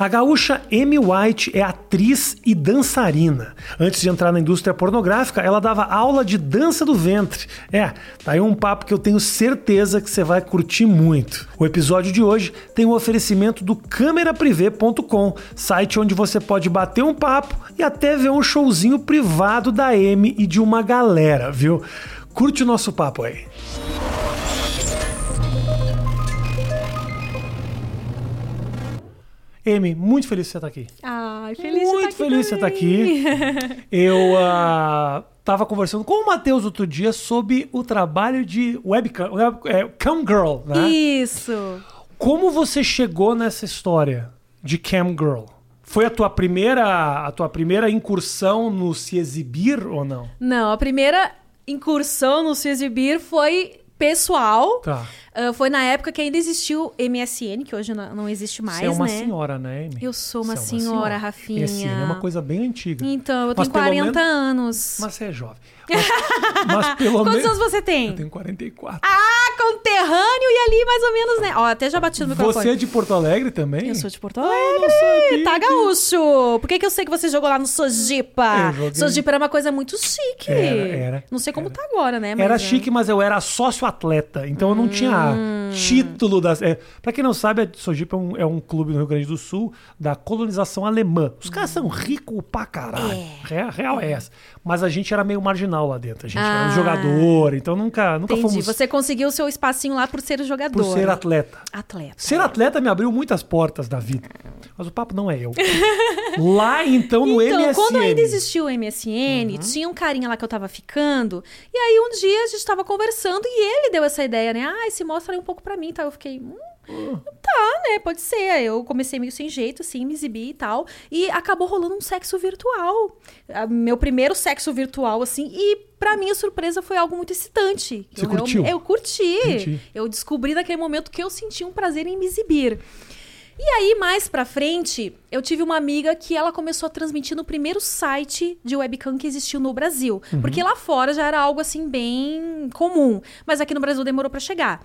A gaúcha Amy White é atriz e dançarina. Antes de entrar na indústria pornográfica, ela dava aula de dança do ventre. É, tá aí um papo que eu tenho certeza que você vai curtir muito. O episódio de hoje tem o um oferecimento do cameraprivé.com, site onde você pode bater um papo e até ver um showzinho privado da Amy e de uma galera, viu? Curte o nosso papo aí. Amy, muito feliz que você está aqui. Ai, feliz Muito de feliz que você está aqui. Eu estava conversando com o Matheus outro dia sobre o trabalho de webcam, web, é, cam girl, né? Isso. Como você chegou nessa história de cam girl? Foi a tua primeira, a tua primeira incursão no se exibir ou não? Não, a primeira incursão no se exibir foi pessoal. Tá. Uh, foi na época que ainda existiu MSN, que hoje não, não existe mais, Você é uma né? senhora, né, Amy? Eu sou uma, é senhora, Rafinha. MSN é uma coisa bem antiga. Então, eu Mas tenho 40 menos... anos. Mas você é jovem. Mas, mas pelo Quantos menos... anos você tem? Eu tenho 44. Ah, conterrâneo e ali mais ou menos, né? Ó, até já bati no microfone. Você é de Porto Alegre também? Eu sou de Porto Ah, Alegre. sabia tá gaúcho. Por que, que eu sei que você jogou lá no Sojipa? Joguei. Sojipa era uma coisa muito chique. Era, era, Não sei como era. tá agora, né? mas Era é. chique, mas eu era sócio-atleta, então eu não tinha Hum. título das. É, pra quem não sabe, a Sojipa é um, é um clube no Rio Grande do Sul da colonização alemã. Os caras são ricos pra caralho. É. Real, é essa. Mas a gente era meio marginal lá dentro. A gente era Ah. um jogador, então nunca, nunca Entendi. fomos Você conseguiu o seu espacinho lá por ser jogador. por ser atleta. Atleta. Ser atleta me abriu muitas portas da vida. Mas o papo não é eu. lá então no Então, MSN. quando ainda existia o MSN, Uhum. tinha um carinha lá que eu tava ficando, e aí um dia a gente tava conversando e ele deu essa ideia, né? Ah, se mostra um pouco pra mim, tá? Eu fiquei, hum, tá, né? Pode ser. Eu comecei meio sem jeito, assim, me exibir e tal, e acabou rolando um sexo virtual. Ah, Meu primeiro sexo virtual, assim, e pra minha surpresa foi algo muito excitante. Você eu, curtiu? Eu, eu curti. Entendi. Eu descobri naquele momento que eu senti um prazer em me exibir. E aí, mais pra frente, eu tive uma amiga que ela começou a transmitir no primeiro site de webcam que existiu no Brasil. Porque lá fora já era algo assim bem comum. Mas aqui no Brasil demorou pra chegar.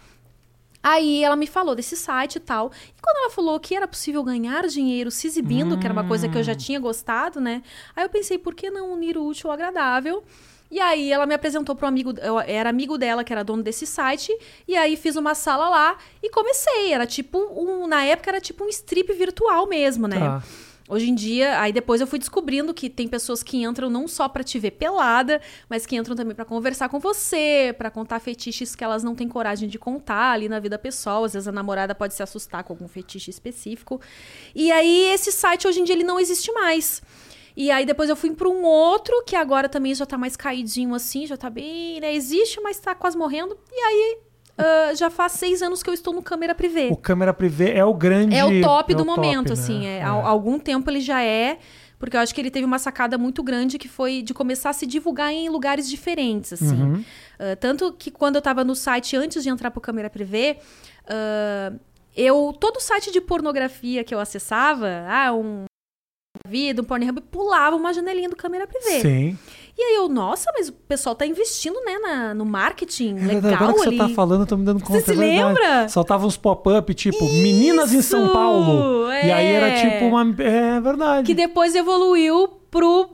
Aí ela me falou desse site e tal. E quando ela falou que era possível ganhar dinheiro se exibindo, que era uma coisa que eu já tinha gostado, né? Aí eu pensei, por que não unir o útil ao agradável? E aí ela me apresentou para um amigo, eu era amigo dela que era dono desse site, e aí fiz uma sala lá e comecei. Era tipo um, na época era tipo um strip virtual mesmo, né? Tá. Hoje em dia, aí depois eu fui descobrindo que tem pessoas que entram não só pra te ver pelada, mas que entram também pra conversar com você, pra contar fetiches que elas não têm coragem de contar ali na vida pessoal. Às vezes a namorada pode se assustar com algum fetiche específico. E aí esse site hoje em dia ele não existe mais. E aí depois eu fui pra um outro que agora também já tá mais caidinho assim, já tá bem, né? Existe, mas tá quase morrendo. E aí ah, já faz seis anos que eu estou no câmera privê. O câmera privê é o grande. É o top é do o momento, né? assim. É, Há algum tempo ele já é. Porque eu acho que ele teve uma sacada muito grande que foi de começar a se divulgar em lugares diferentes, assim. Uhum. Ah, tanto que quando eu tava no site, antes de entrar pro câmera privê, ah, eu. Todo site de pornografia que eu acessava, ah, um vida, um Pornhub, pulava uma janelinha do câmera privê. Sim. E aí eu, nossa, mas o pessoal tá investindo, né, na- no marketing É legal Agora que ali. você tá falando, eu tô me dando conta. se é verdade. lembra? Soltava uns pop-up, tipo, meninas em São Isso, Paulo. E aí era é. tipo uma. É verdade. Que depois evoluiu pro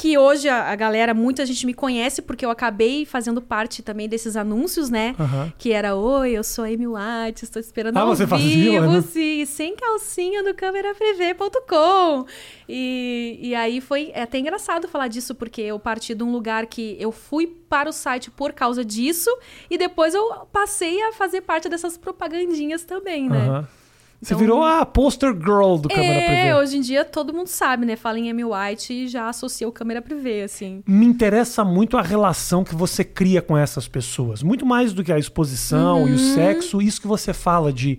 que hoje a, a galera, muita gente me conhece porque eu acabei fazendo parte também desses anúncios, né? Aham. Que era, oi, eu sou a Amy White, estou esperando Ah, ao você fazia, vivo, né? sim, sem calcinha no cameraprivê.com. E, e aí foi é até engraçado falar disso, porque eu parti de um lugar que eu fui para o site por causa disso, e depois eu passei a fazer parte dessas propagandinhas também, né? Aham. Você Então- virou a poster girl do câmera É, privê. hoje em dia todo mundo sabe, né? Fala em Amy White e já associa o câmera privê, assim. Me interessa muito a relação que você cria com essas pessoas. Muito mais do que a exposição e Uhum. o sexo, isso que você fala de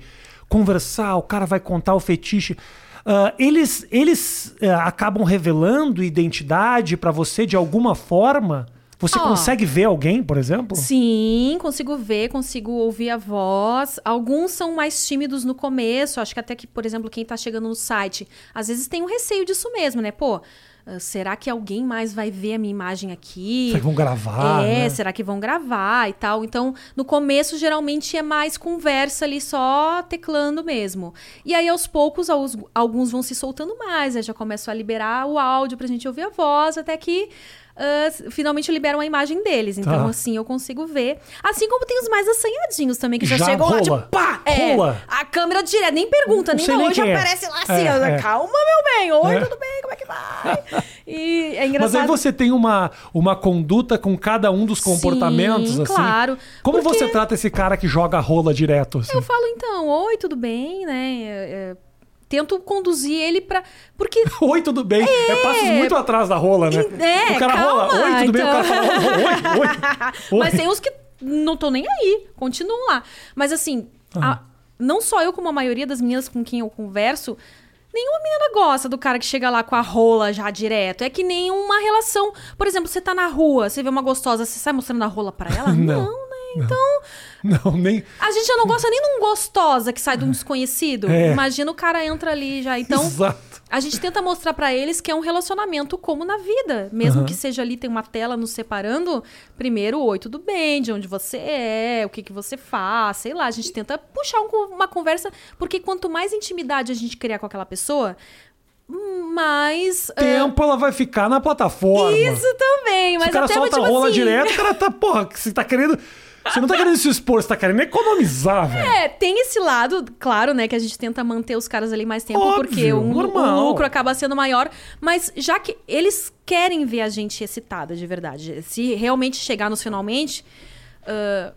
conversar, o cara vai contar o fetiche. Ah, eles eles ah, acabam revelando identidade pra você de alguma forma Você Ó. consegue ver alguém, por exemplo? Sim, consigo ver, consigo ouvir a voz. Alguns são mais tímidos no começo. Acho que até que, por exemplo, quem tá chegando no site, às vezes tem um receio disso mesmo, né? Pô, ah, será que alguém mais vai ver a minha imagem aqui? Será que vão gravar? É, né? será que vão gravar e tal? Então, no começo, geralmente é mais conversa ali, só teclando mesmo. E aí, aos poucos, alguns vão se soltando mais, aí já começam a liberar o áudio pra gente ouvir a voz, até que. Ah, finalmente liberam a imagem deles. Então, Tá. assim, eu consigo ver. Assim como tem os mais assanhadinhos também, que já, Já chegam lá, rola. tipo, pá! É, Rola. a câmera direto, nem pergunta, nem não, quem é. aparece lá assim, É, ó, é. calma, meu bem, oi, É. tudo bem, como é que vai? E é engraçado. Mas aí você tem uma, uma conduta com cada um dos comportamentos, Sim, assim. claro. Como Porque- você trata esse cara que joga rola direto, assim? Eu falo então, oi, tudo bem, né? É, é, tento conduzir ele pra. Porque. Oi, tudo bem? É, passos muito atrás da rola, né? É, o cara calma, rola, oi, tudo bem? O cara então. fala, oi, oi, oi. Mas tem uns que não tô nem aí, continuam lá. Mas assim, a- não só eu, como a maioria das meninas com quem eu converso. Nenhuma menina gosta do cara que chega lá com a rola já direto. É que nem uma relação. Por exemplo, você tá na rua, você vê uma gostosa, você sai mostrando a rola pra ela? Não. Não? Então, Não, nem... a gente já não gosta nem de um gostosa que sai de um desconhecido. É. Imagina o cara entra ali já. Então, Exato. a gente tenta mostrar pra eles que é um relacionamento como na vida. Mesmo Aham. que seja ali, tem uma tela nos separando. Primeiro, oi, tudo bem? De onde você é? O que, que você faz? Sei lá, a gente tenta puxar um- uma conversa. Porque quanto mais intimidade a gente criar com aquela pessoa, mais... ah, Tempo ela vai ficar na plataforma. isso também, Se mas o cara até solta tipo rola assim, direto, o cara tá, porra, que você tá querendo... Você não tá querendo se expor, você tá querendo economizar, velho. É, tem esse lado, claro, né, que a gente tenta manter os caras ali mais tempo, Óbvio, porque o, o lucro acaba sendo maior. Mas já que eles querem ver a gente excitada de verdade, se realmente chegar nos finalmente. ah,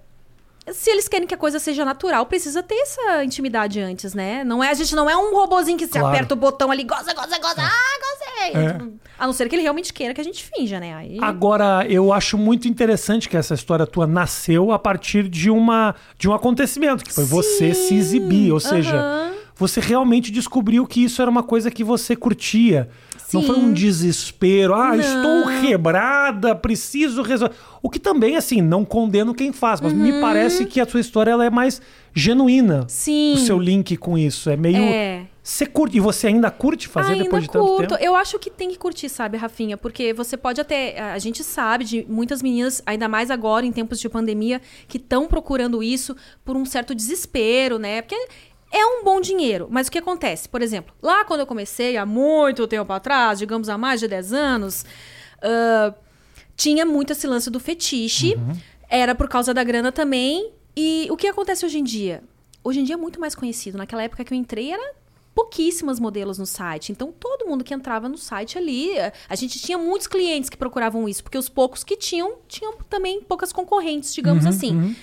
se eles querem que a coisa seja natural, precisa ter essa intimidade antes, né? Não é, a gente não é um robozinho que se Claro. aperta o botão ali, goza, goza, goza, ah, gozei. É. Tipo, A não ser que ele realmente queira que a gente finja, né? Aí... Agora, eu acho muito interessante que essa história tua nasceu a partir de, uma, de um acontecimento, que foi você se exibir. Ou seja. Você realmente descobriu que isso era uma coisa que você curtia. Não Sim. foi um desespero. Ah, Não. estou quebrada, preciso resolver. O que também, assim, não condeno quem faz, mas me parece que a sua história ela é mais genuína. Uhum. Sim. O seu link com isso. É meio. É. Você curte. E você ainda curte fazer Ainda depois de tanto curto. tempo? Eu acho que tem que curtir, sabe, Rafinha? Porque você pode até. A gente sabe de muitas meninas, ainda mais agora em tempos de pandemia, que estão procurando isso por um certo desespero, né? Porque é um bom dinheiro. Mas o que acontece? Por exemplo, lá quando eu comecei, há muito tempo atrás, digamos há mais de 10 anos, ah, tinha muito esse lance do fetiche. Era por causa da grana também. E o que acontece hoje em dia? Hoje em dia é muito mais conhecido. Naquela época que eu entrei, era pouquíssimas modelos no site. Então, todo mundo que entrava no site ali, a gente tinha muitos clientes que procuravam isso, porque os poucos que tinham, tinham também poucas concorrentes, digamos assim.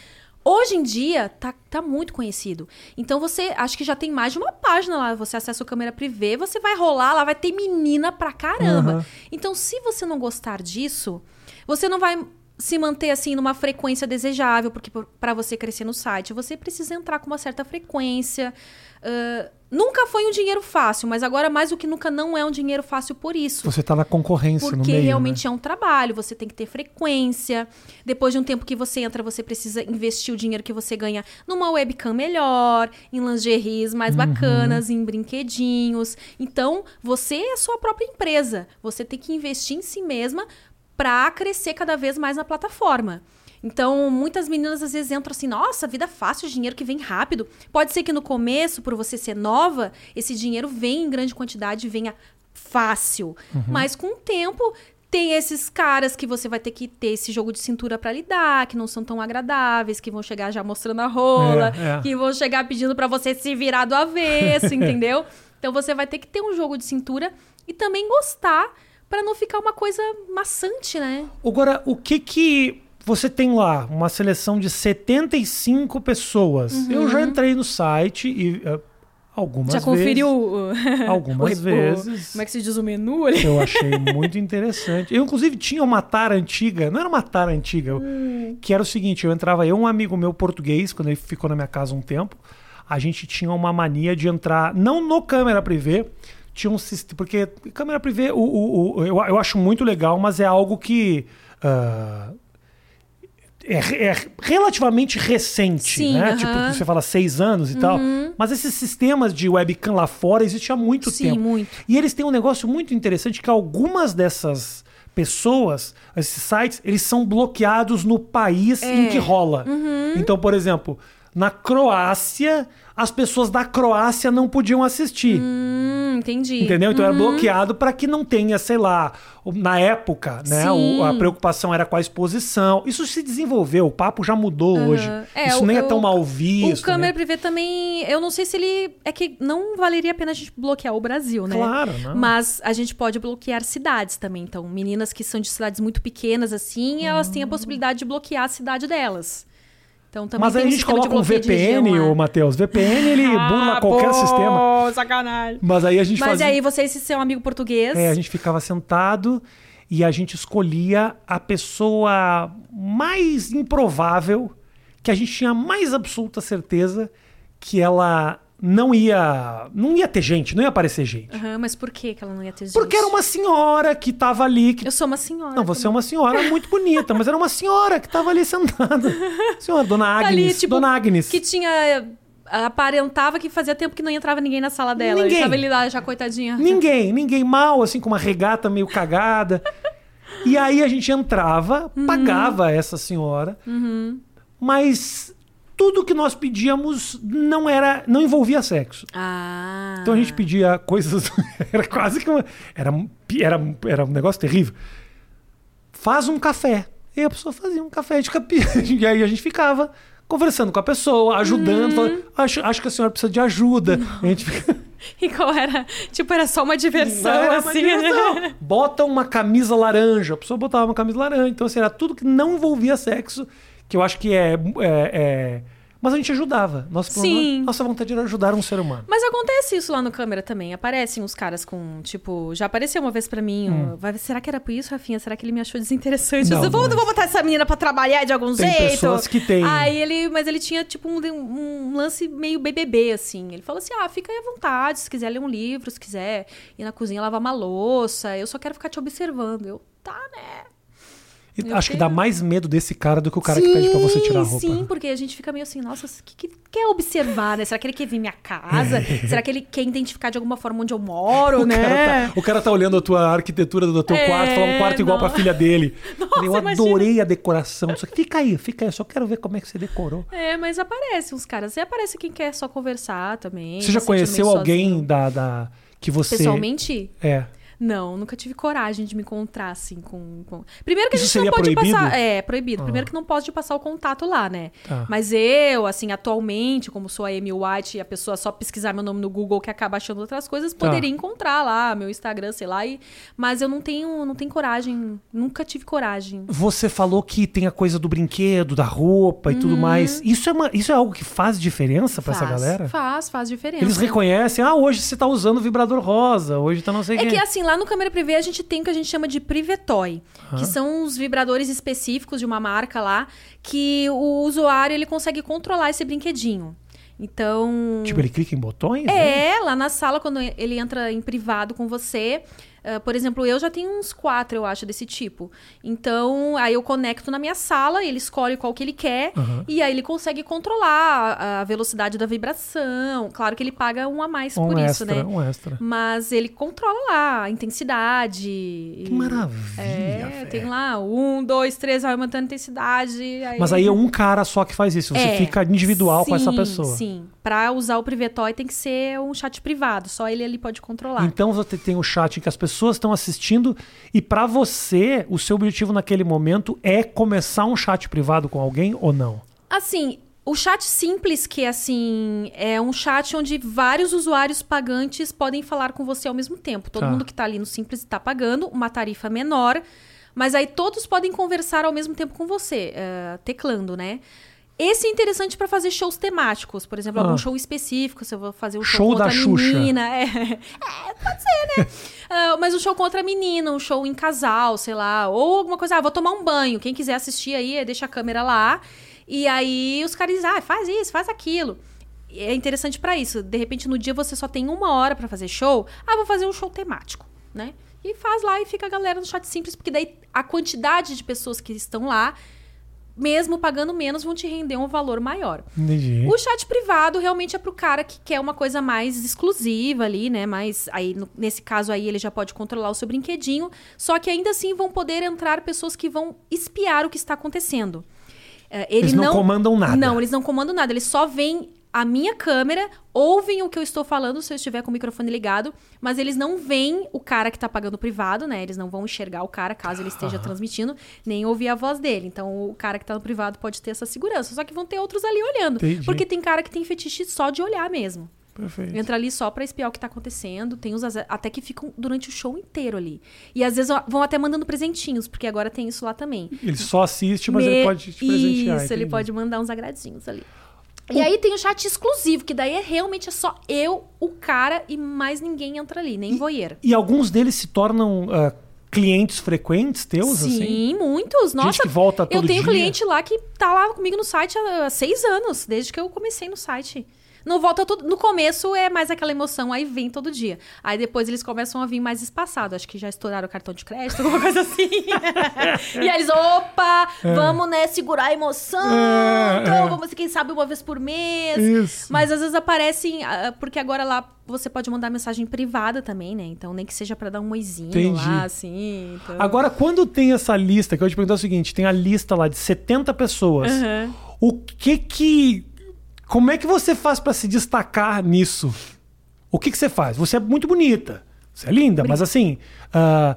Hoje em dia, tá, tá muito conhecido. Então, você, acho que já tem mais de uma página lá. Você acessa o câmera privê, você vai rolar, lá vai ter menina pra caramba. Aham. Então, se você não gostar disso, você não vai se manter assim numa frequência desejável, porque para você crescer no site, você precisa entrar com uma certa frequência. Ah, nunca foi um dinheiro fácil, mas agora mais do que nunca não é um dinheiro fácil por isso. Você tá na concorrência no Porque meio. realmente né? é um trabalho, você tem que ter frequência. Depois de um tempo que você entra, você precisa investir o dinheiro que você ganha numa webcam melhor, em lingeries mais Uhum. bacanas, em brinquedinhos. Então, você é a sua própria empresa. Você tem que investir em si mesma para crescer cada vez mais na plataforma. Então, muitas meninas às vezes entram assim, nossa, vida fácil, dinheiro que vem rápido. Pode ser que no começo, por você ser nova, esse dinheiro venha em grande quantidade e venha fácil. Mas com o tempo, tem esses caras que você vai ter que ter esse jogo de cintura pra lidar, que não são tão agradáveis, que vão chegar já mostrando a rola, É, é. que vão chegar pedindo pra você se virar do avesso, entendeu? Então você vai ter que ter um jogo de cintura e também gostar pra não ficar uma coisa maçante, né? Agora, o que que você tem lá? Uma seleção de 75 pessoas. Eu já entrei no site e eh, algumas Uhum. já vezes. conferiu o... Algumas o- o- vezes. Como é que se diz o menu ali? Eu achei muito interessante. Eu, inclusive, tinha uma tara antiga, não era uma tara antiga, Hum. que era o seguinte: eu entrava, eu, um amigo meu português, quando ele ficou na minha casa um tempo, a gente tinha uma mania de entrar, não no câmera privê, tinha um sistema. Porque câmera privê, o, o, o- eu, eu acho muito legal, mas é algo que. ah, é, é relativamente recente, Sim, né? aham. Uhum. Tipo, você fala seis anos e tal. Mas esses sistemas de webcam lá fora existem há muito Sim, tempo. muito. E eles têm um negócio muito interessante que algumas dessas pessoas, esses sites, eles são bloqueados no país em É. que rola. Uhum. Então, por exemplo, na Croácia, as pessoas da Croácia não podiam assistir. Hum, entendi. Entendeu? Então era bloqueado para que não tenha, sei lá, o- na época, né? O- a preocupação era com a exposição. Isso se desenvolveu, o papo já mudou hoje. É, Isso o- nem é o- tão mal visto. O câmera né? privê também, eu não sei se ele. É que não valeria a pena a gente bloquear o Brasil, né? Claro, não. Mas a gente pode bloquear cidades também. Então, meninas que são de cidades muito pequenas, assim, elas têm a possibilidade de bloquear a cidade delas. Então, também Mas aí a um gente sistema de coloca um VPN, região ô lá. Matheus. VPN ele burla qualquer sistema. sacanagem. Mas aí a gente Mas fazia. aí, você, esse seu amigo português. É, a gente ficava sentado e a gente escolhia a pessoa mais improvável, que a gente tinha mais absoluta certeza que ela não ia. Não ia ter gente, não ia aparecer gente. Aham, mas por que que ela não ia ter gente? Porque era uma senhora que tava ali. Que... Eu sou uma senhora. Não, você é uma senhora muito bonita, mas era uma senhora que tava ali sentada. Senhora, dona Tá Agnes. ali, tipo, dona Agnes. Que tinha. Aparentava que fazia tempo que não entrava ninguém na sala dela. Ninguém. E tava ali lá, já coitadinha. Ninguém, ninguém mal, assim, com uma regata meio cagada. E aí a gente entrava, Uhum. pagava essa senhora, mas tudo que nós pedíamos não era, não envolvia sexo. Ah. Então a gente pedia coisas, era quase que uma, era, um- era, era um negócio terrível. Faz um café. E a pessoa fazia um café de capi. E aí a gente ficava conversando com a pessoa, ajudando, falando, acho, acho que a senhora precisa de ajuda. A gente fica, E qual era? Tipo, era só uma diversão, era uma assim, diversão. né? Bota uma camisa laranja. A pessoa botava uma camisa laranja. Então, assim, era tudo que não envolvia sexo, que eu acho que é. é- é- Mas a gente ajudava. Nossa, Sim. nossa vontade era ajudar um ser humano. Mas acontece isso lá no câmera também. Aparecem os caras com, tipo, já apareceu uma vez pra mim. ó, vai- será que era por isso, Rafinha? Será que ele me achou desinteressante? Hum. Não, eu vou, mas- vou botar essa menina pra trabalhar de algum Tem jeito. pessoas que têm. Aí ele, mas ele tinha, tipo, um, um lance meio BBB, assim. Ele falou assim: ah, fica aí à vontade, se quiser ler um livro, se quiser ir na cozinha lavar uma louça. Eu só quero ficar te observando. Eu, tá, né? E acho que dá mais medo desse cara do que o cara que pede pra você tirar a roupa. Sim, porque a gente fica meio assim, nossa, o que, que quer observar, né? Será que ele quer ver minha casa? Será que ele quer identificar de alguma forma onde eu moro, O, né? cara tá, o cara tá olhando a tua arquitetura do teu É, quarto, fala um quarto igual não. pra filha dele. Nossa, eu imagina. adorei a decoração. Só que fica aí, fica aí. Eu só quero ver como é que você decorou. É, mas aparece uns caras. E aparece quem quer só conversar também. Você já conheceu alguém da, da que você Pessoalmente? é? Não, nunca tive coragem de me encontrar assim com. com- Primeiro que a Isso gente não pode proibido? passar. É, proibido. Ah. Primeiro que não pode passar o contato lá, né? Tá. Mas eu, assim, atualmente, como sou a Amy White e a pessoa só pesquisar meu nome no Google que acaba achando outras coisas, Tá. poderia encontrar lá meu Instagram, sei lá. E... Mas eu não tenho, não tenho coragem. Nunca tive coragem. Você falou que tem a coisa do brinquedo, da roupa e tudo mais. Isso é, uma, isso é algo que faz diferença pra essa Uhum. Galera? Faz, faz diferença. Eles reconhecem, ah, hoje você tá usando vibrador rosa, hoje tá não sei o É quê. que assim, lá no câmera privê a gente tem o que a gente chama de Privetoy, que são os vibradores específicos de uma marca lá, que o usuário ele consegue controlar esse brinquedinho. Então. Tipo, ele clica em botões? né? É, lá na sala, quando ele entra em privado com você. Ah, por exemplo, eu já tenho uns quatro, eu acho, desse tipo. Então, aí eu conecto na minha sala, ele escolhe qual que ele quer, Aham. e aí ele consegue controlar a a velocidade da vibração. Claro que ele paga um a mais Um por isso, extra, né? um extra. Mas ele controla lá a intensidade. Que maravilha, É, tem lá um, dois, três, vai aumentando a intensidade. Aí... Mas aí é um cara só que faz isso. Você É, fica individual com essa sim, pessoa. Sim, pra usar o Privetoy tem que ser um chat privado, só ele ali pode controlar. Então você tem o chat em que as pessoas estão assistindo e pra você, o seu objetivo naquele momento é começar um chat privado com alguém ou não? Assim, o chat simples, que assim, é um chat onde vários usuários pagantes podem falar com você ao mesmo tempo. Todo Tá. mundo que tá ali no simples tá pagando uma tarifa menor, mas aí todos podem conversar ao mesmo tempo com você, eh, teclando, né? Esse é interessante para fazer shows temáticos, por exemplo, Ah. algum show específico, se eu vou fazer um show, Show com da outra Xuxa. menina. É. É, pode ser, né? Ah, mas um show com outra menina, um show em casal, sei lá. Ou alguma coisa, ah, vou tomar um banho. Quem quiser assistir aí, deixa a câmera lá. E aí os caras dizem, ah, faz isso, faz aquilo. É interessante pra isso. De repente, no dia você só tem uma hora pra fazer show. Ah, vou fazer um show temático, né? E faz lá e fica a galera no chat simples, porque daí a quantidade de pessoas que estão lá, mesmo pagando menos, vão te render um valor maior. Entendi. O chat privado realmente é pro cara que quer uma coisa mais exclusiva ali, né? Mas aí, no- nesse caso aí, ele já pode controlar o seu brinquedinho. Só que ainda assim vão poder entrar pessoas que vão espiar o que está acontecendo. É, ele Eles não comandam nada. Não, eles não comandam nada. Eles só veem a minha câmera, ouvem o que eu estou falando se eu estiver com o microfone ligado, mas eles não veem o cara que tá pagando privado, né? Eles não vão enxergar o cara caso ele esteja transmitindo, nem ouvir a voz dele. Então o cara que tá no privado pode ter essa segurança. Só que vão ter outros ali olhando. Entendi. Porque tem cara que tem fetiche só de olhar mesmo. Perfeito. Entra ali só pra espiar o que tá acontecendo. Tem uns até que ficam durante o show inteiro ali. E às vezes vão até mandando presentinhos, porque agora tem isso lá também. Ele só assiste, mas Me- ele pode te presentear. Isso, ele entendi. pode mandar uns agradinhos ali. E aí tem o chat exclusivo, que daí é realmente é só eu, o cara e mais ninguém entra ali, nem voyeur. E alguns deles se tornam ah, clientes frequentes teus, Sim, assim? muitos. Nossa, que volta eu todo tenho dia. cliente lá que tá lá comigo no site há seis anos, desde que eu comecei no site. Não volta todo. No começo é mais aquela emoção, aí vem todo dia. Aí depois eles começam a vir mais espaçado. Acho que já estouraram o cartão de crédito, alguma coisa assim. e aí eles, opa, vamos, né, segurar a emoção. É, então, é. vamos, quem sabe, uma vez por mês. Isso. Mas às vezes aparecem, ah, porque agora lá você pode mandar mensagem privada também, né? Então nem que seja pra dar um oizinho Entendi. lá, assim. então- Agora, quando tem essa lista, que eu vou te perguntar o seguinte: tem a lista lá de 70 pessoas. Aham. O que que. Como é que você faz pra se destacar nisso? O que que você faz? Você é muito bonita. Você é linda, mas assim. ah,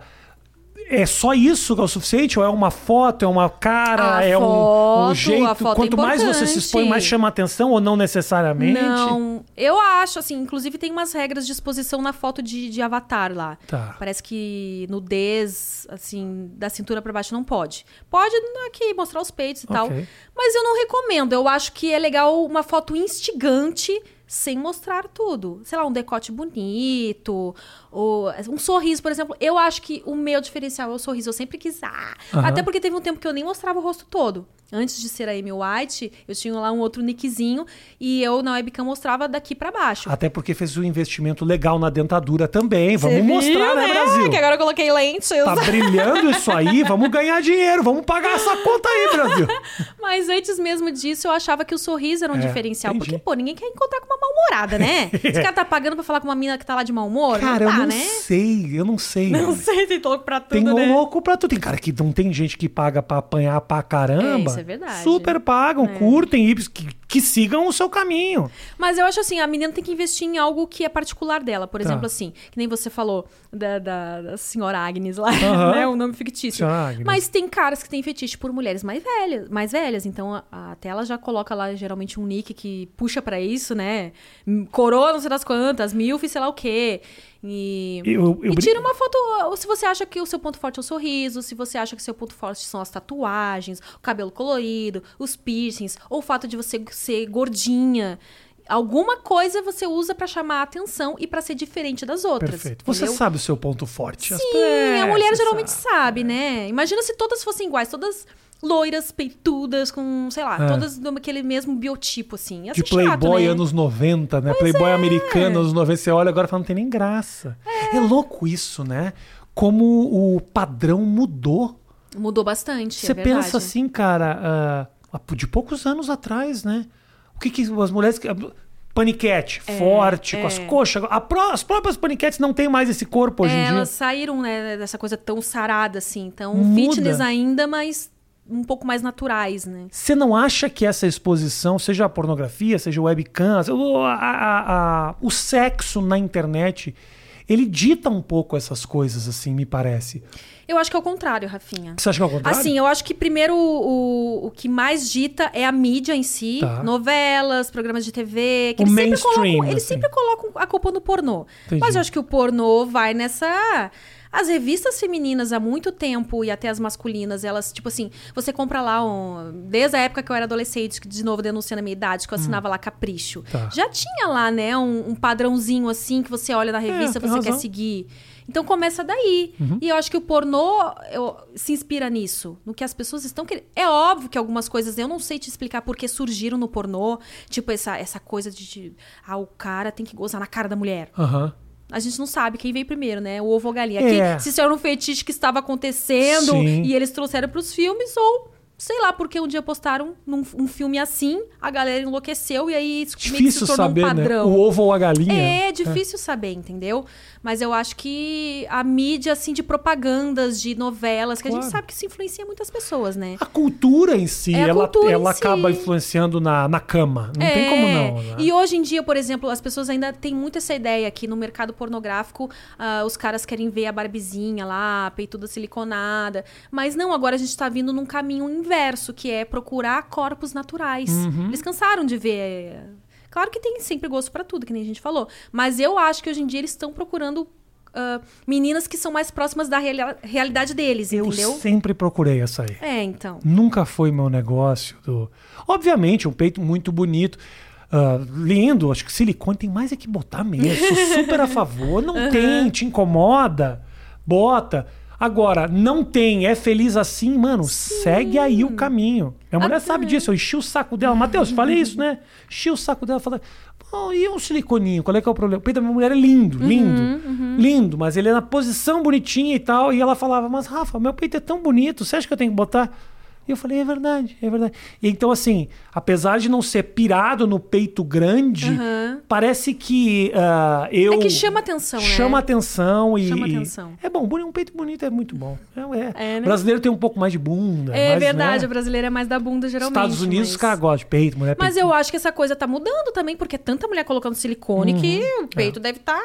é só isso que é o suficiente? Ou é uma foto, é uma cara, A é um- um, foto, jeito? foto é Quanto mais você se expõe, mais chama atenção ou não necessariamente? Não, eu acho, assim, inclusive tem umas regras de exposição na foto de, de avatar lá. Tá. Parece que nudez, assim, da cintura pra baixo não pode. Pode aqui mostrar os peitos e tal. Ok. Mas eu não recomendo. Eu acho que é legal uma foto instigante sem mostrar tudo. Sei lá, um decote bonito, ou um sorriso, por exemplo. Eu acho que o meu diferencial é o sorriso. Eu sempre quis. Ah, Aham. Até porque teve um tempo que eu nem mostrava o rosto todo. Antes de ser a Amy White, eu tinha lá um outro nickzinho e eu na webcam mostrava daqui pra baixo. Até porque fez um investimento legal na dentadura também. Vamos viu, mostrar, né, Brasil? Que agora eu coloquei lentes. Tá brilhando isso aí, vamos ganhar dinheiro, vamos pagar essa conta aí, Brasil. Mas antes mesmo disso, eu achava que o sorriso era um É, diferencial. entendi. Porque, pô, ninguém quer encontrar com mal-humorada, né? Esse cara tá pagando pra falar com uma mina que tá lá de mau humor? Cara, não eu dá, não né? sei, eu não sei. Não sei, tem louco pra tudo, Tem né? louco pra tudo. Tem cara que não tem gente que paga pra apanhar pra caramba. É, isso é verdade. Super pagam, curtem e que, que sigam o seu caminho. Mas eu acho assim, a menina tem que investir em algo que é particular dela. Por Tá. exemplo, assim, que nem você falou da, da, da senhora Agnes lá, né? Um nome fictício. Mas tem caras que têm fetiche por mulheres mais velhas, mais velhas. Então a, a tela já coloca lá geralmente um nick que puxa pra isso, né? Coroa, não sei das quantas, milf, sei lá o quê. E, Eu- eu e tira uma foto. ou Se você acha que o seu ponto forte é o sorriso, se você acha que o seu ponto forte são as tatuagens, o cabelo colorido, os piercings, ou o fato de você ser gordinha. Alguma coisa você usa pra chamar a atenção e pra ser diferente das outras. Perfeito. Você entendeu? sabe o seu ponto forte. Sim, É, a mulher geralmente sabe. sabe, né? Imagina se todas fossem iguais, todas loiras, peitudas, com, sei lá, É. todas daquele mesmo biotipo, assim. Ia De chato, Playboy né? anos 90, né? Playboy americano anos 90. Você olha agora e fala, não tem nem graça. É. louco isso, né? Como o padrão mudou. Mudou bastante, Você é pensa assim, cara, ah, de poucos anos atrás, né? O que, que as mulheres. Paniquete, forte, com as é. coxas. Pró- as próprias paniquetes não têm mais esse corpo hoje É, em dia. elas saíram, né, dessa coisa tão sarada, assim. Tão Muda. fitness ainda, mas um pouco mais naturais, né? Você não acha que essa exposição, seja a pornografia, seja o webcam, o, a- a- a- o sexo na internet, ele dita um pouco essas coisas, assim, me parece. Eu acho que é o contrário, Rafinha. Você acha que é o contrário? Assim, eu acho que primeiro o, o que mais dita é a mídia em si, Tá. novelas, programas de TV, que O eles sempre mainstream, colocam, eles assim. sempre colocam a culpa no pornô. Entendi. Mas eu acho que o pornô vai nessa as revistas femininas há muito tempo e até as masculinas, elas, tipo assim, você compra lá, um, desde a época que eu era adolescente, que de novo denunciando a minha idade, que eu assinava lá Capricho. Hum. Tá. Já tinha lá, né, um, um padrãozinho assim que você olha na revista, tem você razão. quer seguir. Então começa daí. Uhum. E eu acho que o pornô eu- se inspira nisso, no que as pessoas estão querendo. É óbvio que algumas coisas eu não sei te explicar por que surgiram no pornô, tipo essa, essa coisa de, de ah, o cara tem que gozar na cara da mulher. Aham. A gente não sabe quem veio primeiro, né? O ovo ou a galinha. É. Se isso era um fetiche que estava acontecendo Sim. e eles trouxeram pros filmes, ou sei lá, porque um dia postaram num, um filme assim, a galera enlouqueceu e aí isso meio que Difícil se tornou saber, um padrão. né? O ovo ou a galinha. É difícil saber, entendeu? Mas eu acho que a mídia, assim, de propagandas, de novelas, que a Claro. gente sabe que isso influencia muitas pessoas, né? A cultura em si, É a ela, ela si. acaba influenciando na, na cama. Não tem como não. né? É. E hoje em dia, por exemplo, as pessoas ainda têm muito essa ideia que no mercado pornográfico ah, os caras querem ver a barbizinha lá, a peituda siliconada. Mas não, agora a gente tá vindo num caminho inverso, que é procurar corpos naturais. Uhum. Eles cansaram de ver. Claro que tem sempre gosto pra tudo, que nem a gente falou. Mas eu acho que hoje em dia eles estão procurando. ah, meninas que são mais próximas da reali- realidade deles, Eu entendeu? sempre procurei essa aí. É, então. Nunca foi meu negócio. Do... Obviamente, um peito muito bonito. ah, lindo, acho que silicone tem mais é que botar mesmo. Sou super a favor. Não tem, te incomoda, bota. Agora, não tem, é feliz assim, mano, segue aí o caminho. A mulher Até. sabe disso, eu enchi o saco dela. Matheus, falei isso, né? Enchi o saco dela, falei, "Pô, e um siliconinho, qual é que é o problema? O peito da minha mulher é lindo, lindo, lindo, mas ele é na posição bonitinha e tal. E ela falava, mas Rafa, meu peito é tão bonito, você acha que eu tenho que botar? E eu falei, é verdade, é verdade. E então, assim, apesar de não ser pirado no peito grande, Aham. parece que ah, eu. É que chama atenção, né? Chama atenção e. Chama atenção. É bom, um peito bonito é muito bom. É, é. É, né? O brasileiro tem um pouco mais de bunda. É mais, verdade, né? o brasileiro é mais da bunda, geralmente. Estados Unidos, mas... os caras gostam de peito, mulher Mas peito. eu acho que essa coisa tá mudando também, porque é tanta mulher colocando silicone que o peito deve estar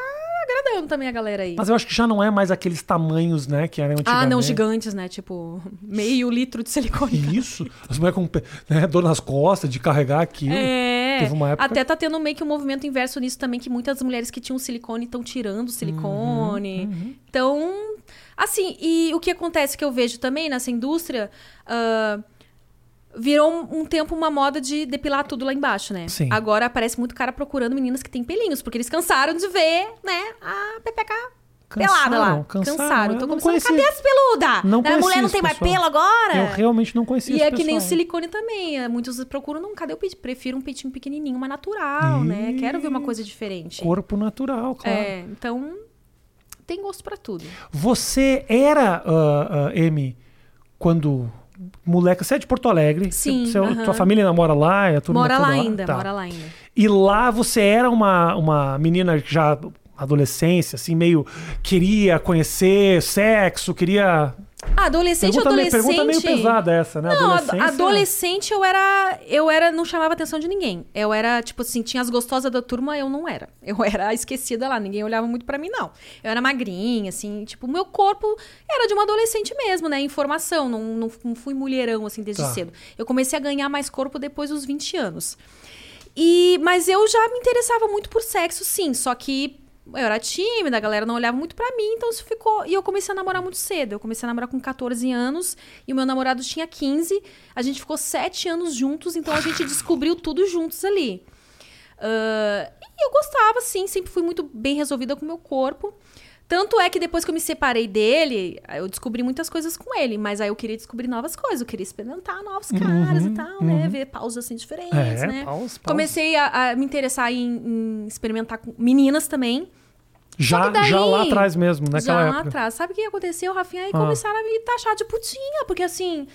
agradando também a galera aí. Uhum. Mas eu acho que já não é mais aqueles tamanhos, né, que eram antigamente. ah, não, gigantes, né? Tipo, meio litro de silicone. Isso. As mulheres com né, dor nas costas de carregar aquilo. É, Teve uma época- até tá tendo meio que um movimento inverso nisso também, que muitas mulheres que tinham silicone estão tirando o silicone. Uhum, Então, assim, e o que acontece que eu vejo também nessa indústria, ah, virou um, um tempo uma moda de depilar tudo lá embaixo, né? Sim. Agora aparece muito cara procurando meninas que têm pelinhos, porque eles cansaram de ver, né, a pepeca pelada lá. Cansaram, Cansaram. Então não começaram, conhecia. cadê as peludas? Não a conhecia mulher não tem mais pessoal. pelo agora? Eu realmente não conhecia E é que nem o pessoal. silicone também. é, Muitos procuram, não, cadê o peitinho? Prefiro um peitinho pequenininho, mais natural, né? Quero ver uma coisa diferente. Corpo natural, claro. É, então tem gosto pra tudo. Você era, ah, ah, Amy, quando moleca, você é de Porto Alegre. Sim, Seu- aham. Tua família namora lá, é turma Mora lá ainda, Tá. mora lá ainda. E lá você era uma, uma menina já adolescência, assim, meio queria conhecer sexo, queria. Ah, adolescente Pergunta, meio, adolescente. pergunta meio pesada essa, né? Não, Adolescência- adolescente eu era. Eu era. Não chamava atenção de ninguém. Eu era, tipo assim, tinha as gostosas da turma, eu não era. Eu era esquecida lá, ninguém olhava muito pra mim, não. Eu era magrinha, assim, tipo, meu corpo era de uma adolescente mesmo, né? Informação, não, não, não fui mulherão, assim, desde Tá. cedo. Eu comecei a ganhar mais corpo depois dos 20 anos. E, mas eu já me interessava muito por sexo, sim. Só que eu era tímida, a galera não olhava muito pra mim, então isso ficou. E eu comecei a namorar muito cedo. Eu comecei a namorar com 14 anos e o meu namorado tinha 15. A gente ficou 7 anos juntos, então a gente descobriu tudo juntos ali. Ah, e eu gostava, sim, sempre fui muito bem resolvida com o meu corpo. Tanto é que depois que eu me separei dele, eu descobri muitas coisas com ele, mas aí eu queria descobrir novas coisas, eu queria experimentar novos caras e tal, né? Ver pausas assim diferentes, Uhum, É, né? paus, paus. Comecei a, a me interessar em, em experimentar com meninas também. Já, daí- já lá atrás mesmo, naquela já lá época. atrás. Sabe o que aconteceu, Rafinha? Aí Ah. começaram a me taxar de putinha, porque assim.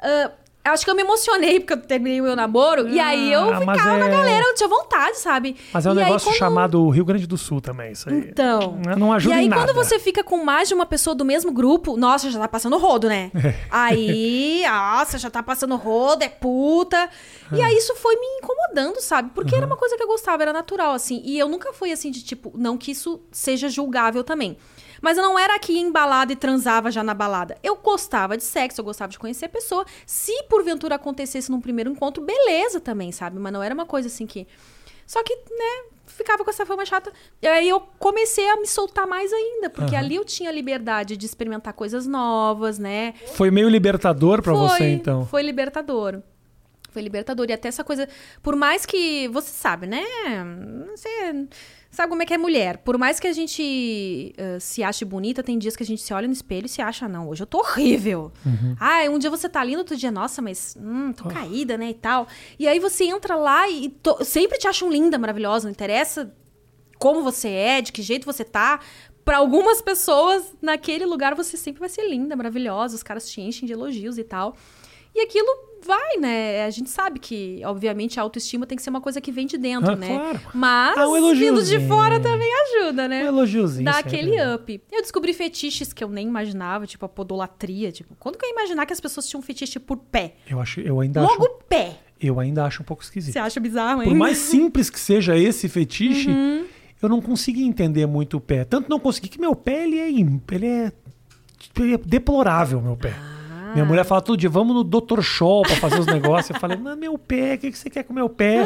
ah, acho que eu me emocionei porque eu terminei o meu namoro. e aí eu Ah, ficava na é- galera, eu tinha vontade, sabe? Mas é um E aí, negócio quando- chamado Rio Grande do Sul também, isso aí. Então. Não- Não ajuda e aí, quando você fica com mais de uma pessoa do mesmo grupo, nossa, já tá passando rodo, né? É. Aí, nossa, já tá passando rodo, é puta. E É. aí isso foi me incomodando, sabe? Porque era uma coisa que eu gostava, era natural, assim. E eu nunca fui assim de tipo, não que isso seja julgável também. Mas eu não era que ia em balada e transava já na balada. Eu gostava de sexo, eu gostava de conhecer a pessoa. Se porventura acontecesse num primeiro encontro, beleza também, sabe? Mas não era uma coisa assim que. Só que, né, ficava com essa fama chata. E aí eu comecei a me soltar mais ainda, porque ali eu tinha liberdade de experimentar coisas novas, né? Foi meio libertador pra foi, você, então. Foi libertador. Foi libertador. E até essa coisa. Por mais que. Você sabe, né? Você sabe como é que é mulher. Por mais que a gente eh, se ache bonita, tem dias que a gente se olha no espelho e se acha, não, hoje eu tô horrível. Uhum. Ah, um dia você tá linda, outro dia, nossa, mas hum, tô caída, né? E tal. E aí você entra lá e to- sempre te acham linda, maravilhosa, não interessa como você é, de que jeito você tá. Pra algumas pessoas, naquele lugar você sempre vai ser linda, maravilhosa, os caras te enchem de elogios e tal. E aquilo vai, né? A gente sabe que, obviamente, a autoestima tem que ser uma coisa que vem de dentro, Ah, né? claro. Mas Ah, um vindo de fora também ajuda, né? Um elogiozinho. Dá aquele up. Eu descobri fetiches que eu nem imaginava, tipo a podolatria. Tipo, quando que eu ia imaginar que as pessoas tinham fetiche por pé? Eu, acho, eu, ainda Logo acho, pé. eu ainda acho um pouco esquisito. Você acha bizarro, hein? Por mais simples que seja esse fetiche, Uhum. eu não consegui entender muito o pé. Tanto não consegui que meu pé ele é, ele é, ele é deplorável, meu pé. Ah. Minha mulher fala todo dia, vamos no Dr. Shaw pra fazer os negócios. Eu falei, não, meu pé, o que que você quer com meu pé?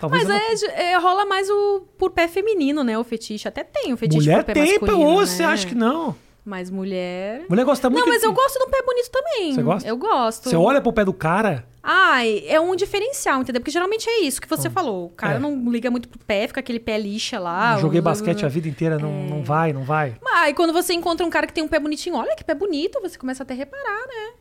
Talvez Mas não- é, de- é, rola mais o por pé feminino, né? O fetiche. Até tem o fetiche Mulher por pé tem, masculino, ou né? você acha que não? Mas mulher... Mulher gosta muito Não, mas de- eu gosto do pé bonito também. Você gosta? Eu gosto. Você olha pro pé do cara, Ai, é um diferencial, entendeu? Porque geralmente é isso que você falou. O cara É. não liga muito pro pé, fica aquele pé lixa lá. joguei ou- basquete a vida inteira, não, É. não vai, não vai. E quando você encontra um cara que tem um pé bonitinho, olha que pé bonito, você começa até a reparar, né?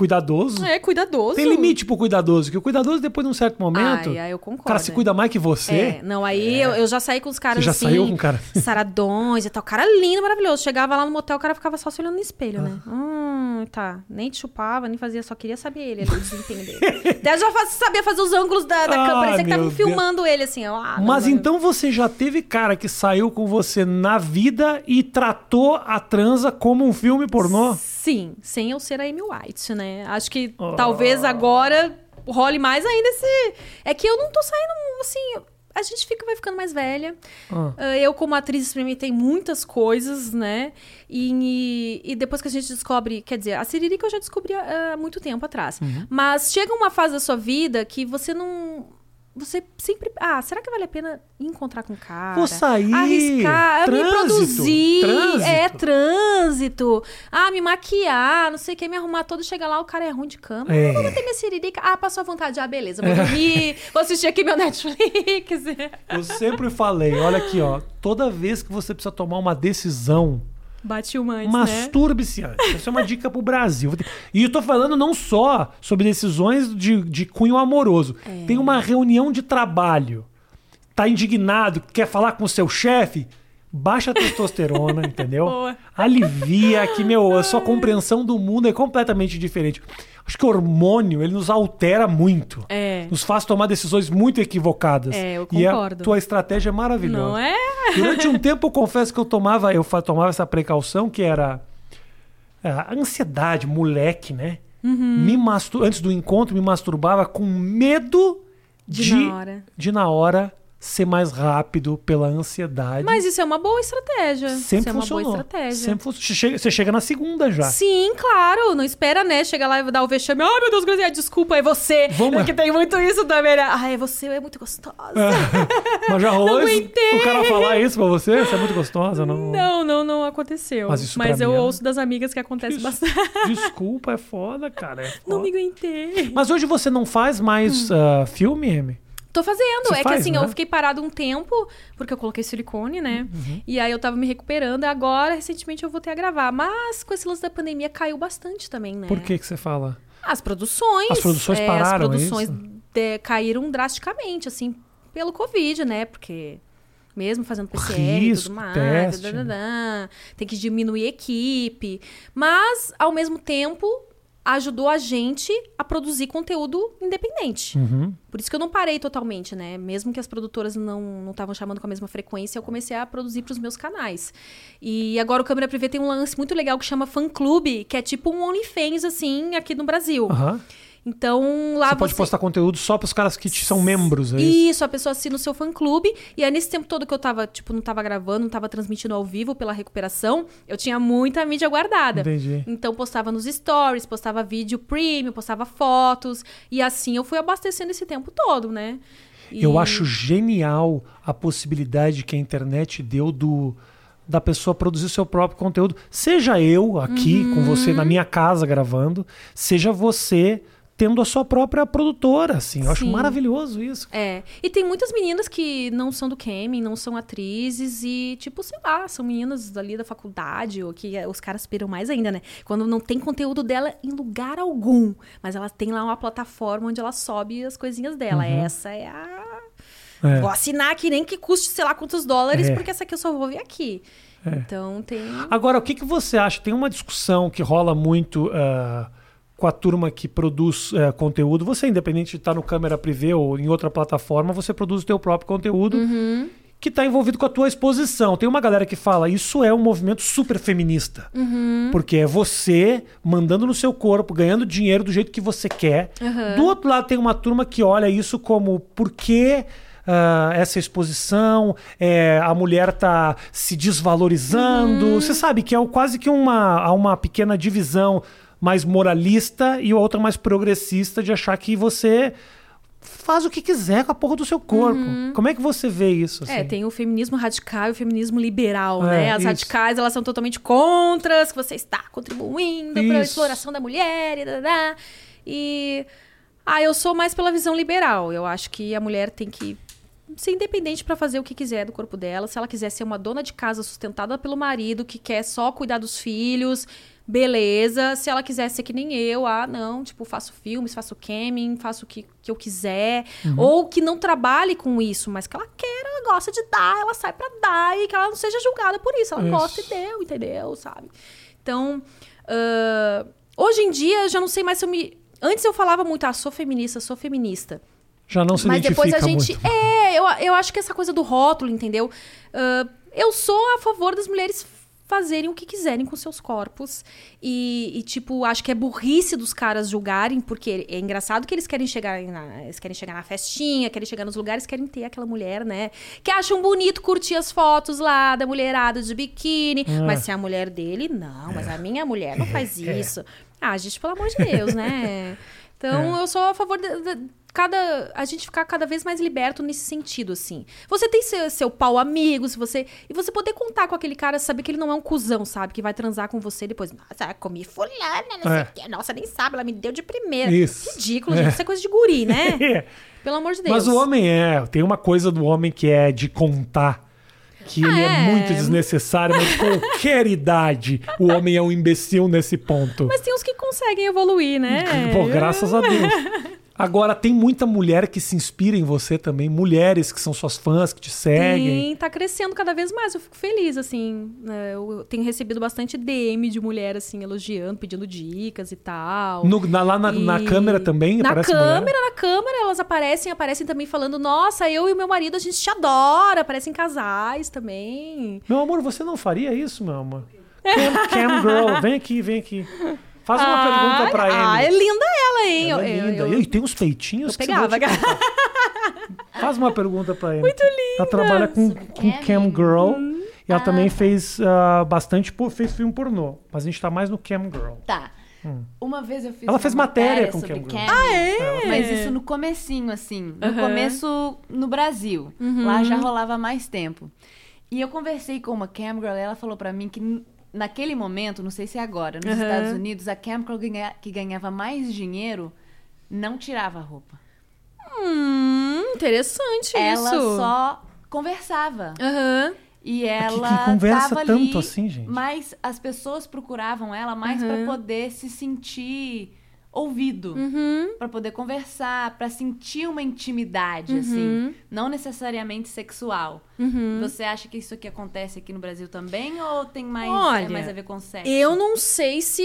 Cuidadoso. É, cuidadoso. Tem limite pro cuidadoso, que o cuidadoso, depois de um certo momento, Ai, ai, eu concordo. o cara se cuida mais que você. É, não, aí eu, eu já saí com os caras Você já assim, saiu com o cara? saradões e tal. Cara lindo, maravilhoso. Chegava lá no motel, o cara ficava só se olhando no espelho, né? Ah. Hum, tá. Nem te chupava, nem fazia, só queria saber ele ali. Daí eu já sabia fazer os ângulos da, da Ah, câmera. Parecia que estavam filmando ele assim. Ah, não, Mas não. então você já teve cara que saiu com você na vida e tratou a transa como um filme pornô? Sim, sem eu ser a Amy White, né? Acho que Oh. talvez agora role mais ainda esse. É que eu não tô saindo assim. A gente fica, vai ficando mais velha. Ah. Ah, Eu, como atriz, experimentei muitas coisas, né? E, e depois que a gente descobre. Quer dizer, a Siririca eu já descobri ah, há muito tempo atrás. Uhum. Mas chega uma fase da sua vida que você não. Você sempre. Ah, será que vale a pena encontrar com o cara? Vou sair, Arriscar, me trânsito, produzir. trânsito. É, trânsito. Ah, me maquiar, não sei o que, me arrumar todo. Chega lá, o cara é ruim de cama. É. Vou bater minha siririca. Ah, passou à vontade. Ah, beleza, vou dormir. vou assistir aqui meu Netflix. Eu sempre falei, olha aqui, ó, toda vez que você precisa tomar uma decisão, Bate o antes, né? masturbe-se antes. Essa é uma dica pro Brasil. E eu tô falando não só sobre decisões de, de cunho amoroso. É. Tem uma reunião de trabalho, tá indignado, quer falar com o seu chefe, baixa a testosterona, entendeu? Boa. Alivia que, meu, a sua compreensão do mundo é completamente diferente. Acho que o hormônio, ele nos altera muito. É. Nos faz tomar decisões muito equivocadas. É, eu E a concordo. tua estratégia é maravilhosa. Não é? Durante um tempo eu confesso que eu tomava, eu tomava essa precaução que era é, a ansiedade, moleque, né? Uhum. Me mastur... Antes do encontro, me masturbava com medo De de, na hora. de na hora ser mais rápido pela ansiedade. Mas isso é uma boa estratégia. sempre isso é uma funcionou. boa estratégia. Sempre fun- Você chega, você chega na segunda já. Sim, claro. Não espera, né? Chega lá e dar o vexame. Ai, meu Deus, Graziela, desculpa, é você. Vamos- Porque tem muito isso também, né? Ai, você é muito gostosa. Mas já rolou Não isso? aguentei. O cara falar isso pra você? Você é muito gostosa? Não. Não, não, não aconteceu. Mas isso Mas eu é- ouço das amigas que acontece Isso- bastante. Desculpa, é foda, cara. é Não foda. me aguentei. Mas hoje você não faz mais Hum. ah, filme, Amy? Tô fazendo. Você é que faz, assim, né? eu fiquei parado um tempo, porque eu coloquei silicone, né? Uhum. E aí eu tava me recuperando. Agora, recentemente, eu voltei a gravar. Mas com esse lance da pandemia caiu bastante também, né? Por que que você fala? As produções. As produções é, pararam, é As produções isso? de- caíram drasticamente, assim, pelo Covid, né? Porque mesmo fazendo PCR Risco, tudo mais, teste. dadadã, tem que diminuir a equipe. Mas, ao mesmo tempo, ajudou a gente a produzir conteúdo independente. Uhum. Por isso que eu não parei totalmente, né? Mesmo que as produtoras não estavam chamando com a mesma frequência, eu comecei a produzir para os meus canais. E agora o Câmera Privê tem um lance muito legal que chama Fã Clube, que é tipo um OnlyFans, assim, aqui no Brasil. Aham. Então, lá Você pode postar conteúdo só pros caras que te são membros, é isso? Isso, a pessoa assina o seu fã-clube. E aí, nesse tempo todo que eu tava, tipo, não tava gravando, não tava transmitindo ao vivo pela recuperação, eu tinha muita mídia guardada. Entendi. Então, postava nos stories, postava vídeo premium, postava fotos. E assim eu fui abastecendo esse tempo todo, né? E- Eu acho genial a possibilidade que a internet deu do da pessoa produzir seu próprio conteúdo. Seja eu aqui com você Uhum. na minha casa gravando, seja você tendo a sua própria produtora, assim. Eu acho Sim. maravilhoso isso. É. E tem muitas meninas que não são do Kemin, não são atrizes e, tipo, sei lá, são meninas ali da faculdade, ou que eh, os caras piram mais ainda, né? Quando não tem conteúdo dela em lugar algum, mas ela tem lá uma plataforma onde ela sobe as coisinhas dela. Uhum. Essa é a. É. Vou assinar aqui, nem que custe sei lá quantos dólares, É. porque essa aqui eu só vou ver aqui. Então tem. Agora, o que, que você acha? Tem uma discussão que rola muito ah, com a turma que produz eh, conteúdo. Você, independente de estar no câmera privê ou em outra plataforma, você produz o teu próprio conteúdo. Que está envolvido com a tua exposição. Tem uma galera que fala, isso é um movimento super feminista. Porque é você mandando no seu corpo, ganhando dinheiro do jeito que você quer. Do outro lado, tem uma turma que olha isso como por que ah, essa exposição, é, a mulher tá se desvalorizando. Você sabe que é quase que uma, uma pequena divisão mais moralista e outra mais progressista de achar que você faz o que quiser com a porra do seu corpo. Como é que você vê isso? É, assim? tem o feminismo radical e o feminismo liberal, É, né? As isso. radicais, elas são totalmente contra que você está contribuindo para a exploração da mulher e dadá. E ah, eu sou mais pela visão liberal. Eu acho que a mulher tem que ser independente para fazer o que quiser do corpo dela. Se ela quiser ser uma dona de casa sustentada pelo marido, que quer só cuidar dos filhos, beleza. Se ela quiser ser que nem eu, ah, não, tipo, faço filmes, faço camming, faço o que, que eu quiser. Ou que não trabalhe com isso, mas que ela queira, ela gosta de dar, ela sai pra dar e que ela não seja julgada por isso. Ela Isso. gosta e deu, entendeu? Sabe? Então, ah, hoje em dia, eu já não sei mais se eu me. Antes eu falava muito, ah, sou feminista, sou feminista. Já não se Mas depois a gente. muito. É, eu, eu acho que essa coisa do rótulo, entendeu? Ah, eu sou a favor das mulheres fazerem o que quiserem com seus corpos. E, e, tipo, acho que é burrice dos caras julgarem, porque é engraçado que eles querem chegar na, eles querem chegar na festinha, querem chegar nos lugares, querem ter aquela mulher, né? Que acham bonito curtir as fotos lá da mulherada de biquíni. Ah. Mas se é a mulher dele, não, mas a minha mulher não faz É. isso. Ah, gente, pelo amor de Deus, né? Então, eu sou a favor de, de- cada a gente ficar cada vez mais liberto nesse sentido, assim. Você tem seu, seu pau amigo, se você e você poder contar com aquele cara, saber que ele não é um cuzão, sabe? Que vai transar com você depois. Nossa, comi fulana, não É. sei o quê. Nossa, nem sabe, ela me deu de primeira. Isso. Ridículo, gente. Isso é coisa de guri, né? É. Pelo amor de Deus. Mas o homem é. Tem uma coisa do homem que é de contar. Que ele é. É. muito desnecessário, mas qualquer idade o homem é um imbecil nesse ponto. Mas tem uns que conseguem evoluir, né? Pô, graças a Deus. Agora, tem muita mulher que se inspira em você também. Mulheres que são suas fãs, que te seguem. Tem, tá crescendo cada vez mais. Eu fico feliz, assim. né? Eu tenho recebido bastante DM de mulher, assim, elogiando, pedindo dicas e tal. No- na- lá na, na E- câmera também Na câmera, mulher? na câmera, elas aparecem, aparecem também falando, nossa, eu e o meu marido, a gente te adora. Aparecem casais também. Meu amor, você não faria isso, meu amor? Cam, cam girl, vem aqui, vem aqui. Faz uma pergunta pra ele. Ah, é linda ela, hein? Ela é Eu- linda. eu- eu- E tem uns peitinhos eu que pegava. você. Faz uma pergunta pra ele. Muito linda. Ela trabalha com, com Cam? girl. Uhum. E ela Ah, também tá. fez ah, bastante, fez filme pornô. Mas a gente tá mais no cam girl. Tá. Uma vez eu fiz Ela uma fez matéria com sobre Cam Girl. Cam. Ah, é? Mas isso no comecinho, assim. No Aham. começo, no Brasil. Uhum. Lá já rolava mais tempo. E eu conversei com uma camgirl e ela falou pra mim que naquele momento, não sei se é agora, nos Aham. Estados Unidos, a camgirl ganha- que ganhava mais dinheiro não tirava a roupa. Hum, interessante Ela isso. só conversava. Aham. E que- ela que conversa tava tanto ali, assim, gente? Mas as pessoas procuravam ela mais Uhum. pra poder se sentir ouvido, Uhum. Pra poder conversar, pra sentir uma intimidade Uhum. assim, não necessariamente sexual. Uhum. Você acha que isso aqui acontece aqui no Brasil também ou tem mais, Olha, é mais a ver com sexo? Eu não sei se.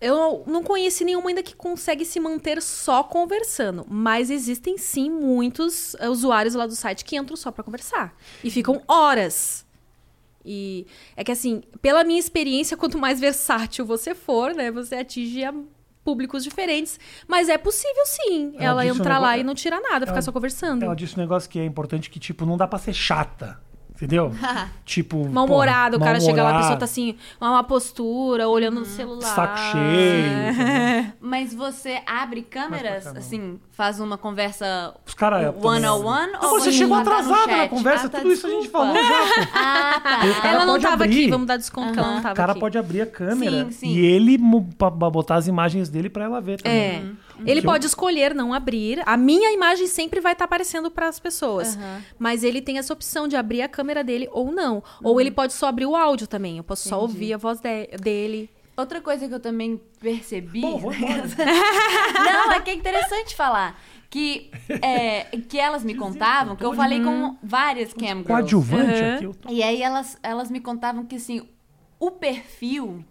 Eu não conheci nenhuma ainda que consegue se manter só conversando. Mas existem sim muitos eh, usuários lá do site que entram só pra conversar. E ficam horas. E é que assim, pela minha experiência, quanto mais versátil você for, né, você atinge a públicos diferentes. Mas é possível sim Ela ela, disse um entrar lá negócio- e não tirar nada, ficar Ela- só conversando. Ela disse um negócio que é importante, que, tipo, não dá pra ser chata. Entendeu? tipo. Mal-humorado, o cara chega lá, a pessoa tá assim, uma postura, olhando no celular. Saco cheio. entendeu? Mas você abre câmeras, Mas pra cá, não. assim, faz uma conversa Os caras. one on one Não, você chegou atrasada na conversa, tudo isso a gente falou já. pô. Ah, tá. Cara Ela não pode tava abrir. aqui, vamos dar desconto que ela não tava O cara aqui. pode abrir a câmera Sim, sim. e ele mo- botar as imagens dele pra ela ver também. É. Ele Que eu- pode escolher não abrir. A minha imagem sempre vai estar aparecendo para as pessoas. Aham. Mas ele tem essa opção de abrir a câmera dele ou não. Ou ele pode só abrir o áudio também. Eu posso só Entendi. ouvir a voz de- dele. Outra coisa que eu também percebi. Bom, embora. Não, é que é interessante falar. que, é, que elas me contavam, que eu falei com várias cam girls. Coadjuvante Uhum. aqui. eu tô- E aí elas, elas me contavam que assim, o perfil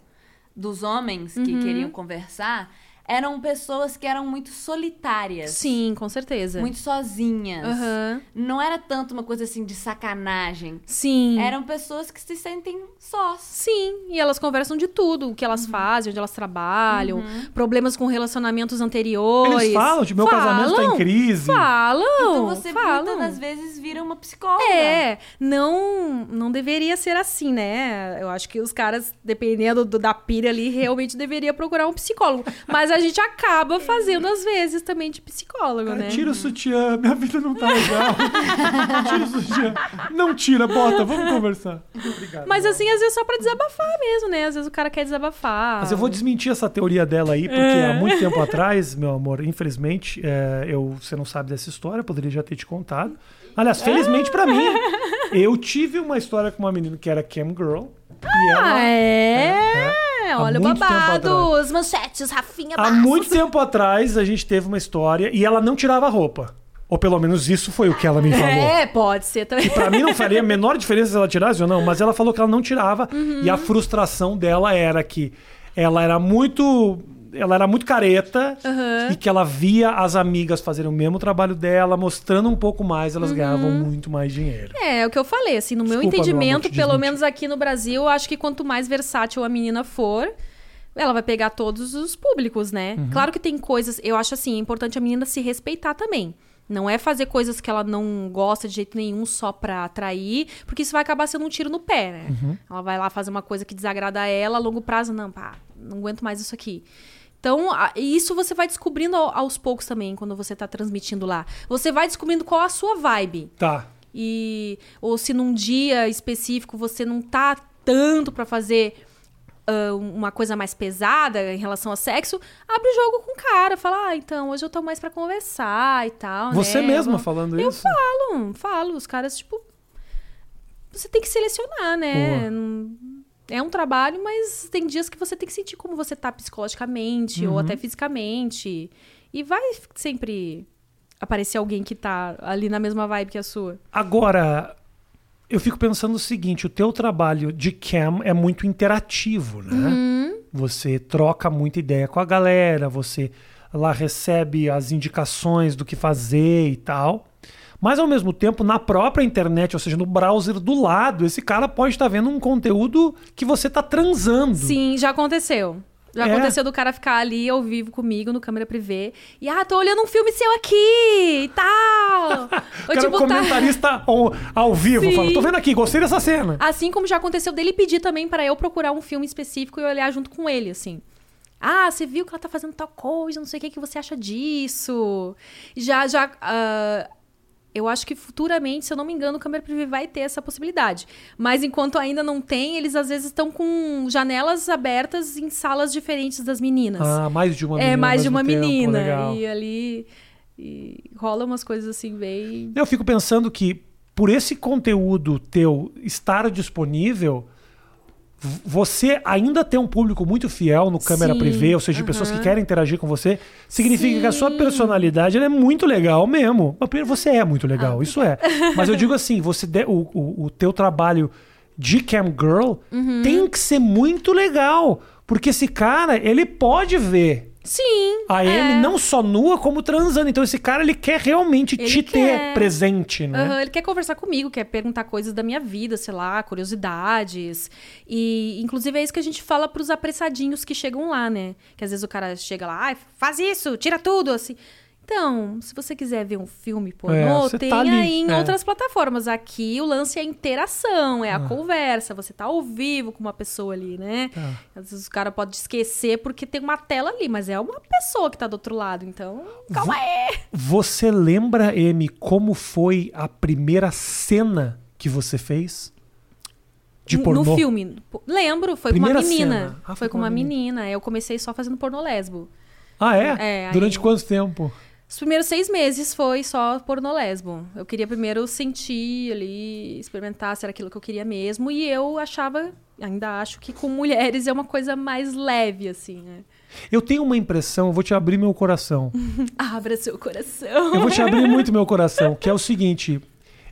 dos homens que Uhum. queriam conversar eram pessoas que eram muito solitárias. Sim, com certeza. Muito sozinhas. Aham. Não era tanto uma coisa assim de sacanagem. Sim. Eram pessoas que se sentem sós. Sim, e elas conversam de tudo, o que Uhum. elas fazem, onde elas trabalham, problemas com relacionamentos anteriores. Eles falam, tipo, meu casamento tá em Falam, crise. Falam, Então você falam. muitas das vezes vira uma psicóloga. É, não, não deveria ser assim, né? Eu acho que os caras, dependendo do- da pilha ali, realmente deveria procurar um psicólogo. Mas a gente acaba fazendo, às vezes, também de psicólogo, Cara, né? tira o sutiã, minha vida não tá legal. tira o sutiã. Não tira, bota, vamos conversar. Obrigado. Mas assim, às vezes só pra desabafar mesmo, né? Às vezes o cara quer desabafar. Mas eu vou desmentir essa teoria dela aí, porque É. há muito tempo atrás, meu amor, infelizmente, é, eu, você não sabe dessa história, eu poderia já ter te contado. Aliás, felizmente pra mim, eu tive uma história com uma menina que era cam girl. E ela, Ah, é? É, é. Olha o babado, os manchetes, Rafinha Há muito tempo atrás, a gente teve uma história e ela não tirava a roupa. Ou pelo menos isso foi o que ela me falou. É, pode ser também. Pra mim não faria a menor diferença se ela tirasse ou não, mas ela falou que ela não tirava Uhum. e a frustração dela era que ela era muito ela era muito careta Uhum. e que ela via as amigas fazerem o mesmo trabalho dela, mostrando um pouco mais, elas Uhum. ganhavam muito mais dinheiro. É, é o que eu falei, assim, no meu Desculpa, meu entendimento, te pelo menos aqui no Brasil, eu acho que quanto mais versátil a menina for, ela vai pegar todos os públicos, né? Uhum. Claro que tem coisas, eu acho assim, é importante a menina se respeitar também. Não é fazer coisas que ela não gosta de jeito nenhum só pra atrair, porque isso vai acabar sendo um tiro no pé, né? Uhum. Ela vai lá fazer uma coisa que desagrada a ela, a longo prazo, não, pá, não aguento mais isso aqui. Então, a- isso você vai descobrindo ao- aos poucos também, quando você tá transmitindo lá. Você vai descobrindo qual a sua vibe. Tá. E ou se num dia específico você não tá tanto pra fazer ah, uma coisa mais pesada em relação ao sexo, abre o jogo com o cara, fala: "Ah, então, hoje eu tô mais pra conversar e tal, Você né? mesma Vamos- falando Eu isso? falo, falo, os caras tipo você tem que selecionar, né? Boa. É um trabalho, mas tem dias que você tem que sentir como você tá psicologicamente Uhum. ou até fisicamente. E vai sempre aparecer alguém que tá ali na mesma vibe que a sua. Agora, eu fico pensando o seguinte: o teu trabalho de cam é muito interativo, né? Uhum. Você troca muita ideia com a galera, você lá recebe as indicações do que fazer e tal. Mas ao mesmo tempo, na própria internet, ou seja, no browser do lado, esse cara pode estar vendo um conteúdo que você está transando. Sim, já aconteceu. Já É? aconteceu do cara ficar ali ao vivo comigo no câmera privê. E, ah, tô olhando um filme seu aqui e tal. O cara é um comentarista ao, ao vivo, fala, tô vendo aqui, gostei dessa cena. Assim como já aconteceu dele pedir também para eu procurar um filme específico e olhar junto com ele, assim. Ah, você viu que ela tá fazendo tal coisa, não sei o que, que você acha disso. Já, já. ah, eu acho que futuramente, se eu não me engano, o câmera privê vai ter essa possibilidade. Mas enquanto ainda não tem, eles às vezes estão com janelas abertas em salas diferentes das meninas. Ah, mais de uma menina. é, mais de uma tempo, menina. legal. E ali. E rola umas coisas assim, bem. Eu fico pensando que por esse conteúdo teu estar disponível, você ainda tem um público muito fiel no câmera Sim, privê, ou seja, de pessoas que querem interagir com você, significa que a sua Sim. personalidade é muito legal mesmo. Primeiro, você é muito Ah, legal, isso é. Mas eu digo assim, você de- o, o, o teu trabalho de cam girl Uhum. tem que ser muito legal, porque esse cara ele pode ver Sim. a é. Amy não só nua como transando. Então esse cara ele quer realmente Ele te ter quer. presente, né? Aham, ele quer conversar comigo, quer perguntar coisas da minha vida, sei lá, curiosidades. E, inclusive, é isso que a gente fala pros apressadinhos que chegam lá, né? Que às vezes o cara chega lá, ai, faz isso, tira tudo, assim. Então, se você quiser ver um filme pornô, É, tem tá ali, aí em é. outras plataformas. Aqui o lance é a interação, é a conversa. Você tá ao vivo com uma pessoa ali, né? Tá. Às vezes o cara pode esquecer porque tem uma tela ali, mas é uma pessoa que tá do outro lado. Então, calma aí. Você lembra, Amy, como foi a primeira cena que você fez? De pornô? No filme. Lembro, foi Primeira com uma menina. Ah, foi com uma menina. Eu comecei só fazendo pornô lesbo. Ah, é? É, aí- Durante quanto tempo? Os primeiros seis meses foi só porno lesbo. Eu queria primeiro sentir ali, experimentar se era aquilo que eu queria mesmo. E eu achava, ainda acho que com mulheres é uma coisa mais leve, assim, né? Eu tenho uma impressão, eu vou te abrir meu coração. Abra seu coração. Eu vou te abrir muito meu coração, que é o seguinte: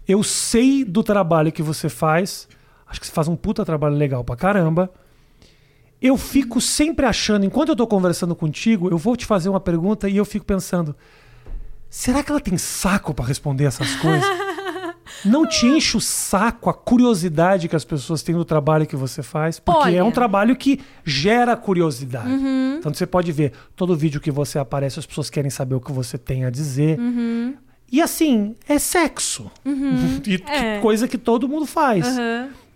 eu sei do trabalho que você faz, acho que você faz um puta trabalho legal pra caramba. Eu fico sempre achando, enquanto eu tô conversando contigo, eu vou te fazer uma pergunta e eu fico pensando: será que ela tem saco pra responder essas coisas? Não te enche o saco a curiosidade que as pessoas têm do trabalho que você faz? Porque é Olha. um trabalho que gera curiosidade. Uhum. Então você pode ver, todo vídeo que você aparece, as pessoas querem saber o que você tem a dizer. Uhum. E assim, é sexo. E que É. coisa que todo mundo faz.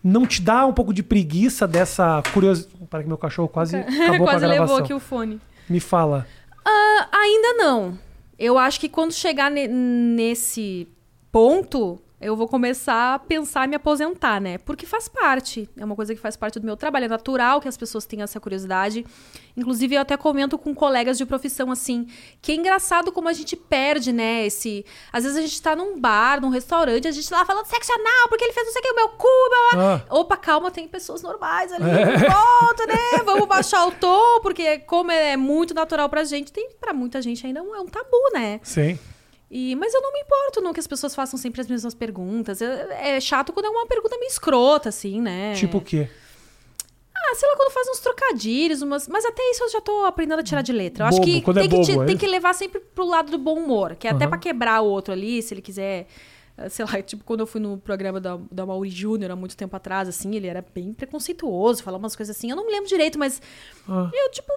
Não te dá um pouco de preguiça dessa curiosidade. Para que meu cachorro quase acabou com a Quase gravação. levou aqui o fone. Me fala. Ah, ainda não. Eu acho que quando chegar ne- nesse ponto, eu vou começar a pensar em me aposentar, né? Porque faz parte. É uma coisa que faz parte do meu trabalho. É natural que as pessoas tenham essa curiosidade. Inclusive, eu até comento com colegas de profissão assim, que é engraçado como a gente perde, né? Esse. Às vezes a gente tá num bar, num restaurante, a gente tá lá falando sexo anal, porque ele fez não sei o que, o meu cu, meu. Ah. Opa, calma, tem pessoas normais ali. Volta, né? Vamos baixar o tom, porque como é muito natural pra gente, tem pra muita gente ainda um- é um tabu, né? Sim. E, mas eu não me importo não que as pessoas façam sempre as mesmas perguntas. É, é chato quando é uma pergunta meio escrota, assim, né? Tipo o quê? Ah, sei lá, quando faz uns trocadilhos, umas... mas até isso eu já tô aprendendo a tirar de letra. Eu acho Bobo, que quando é tem, que te- é tem que levar sempre pro lado do bom humor, que é até Aham. pra quebrar o outro ali, se ele quiser. ah, Sei lá, tipo, quando eu fui no programa da, da Mauri Júnior há muito tempo atrás, assim, ele era bem preconceituoso, falava umas coisas assim. Eu não me lembro direito, mas Ah. eu, tipo.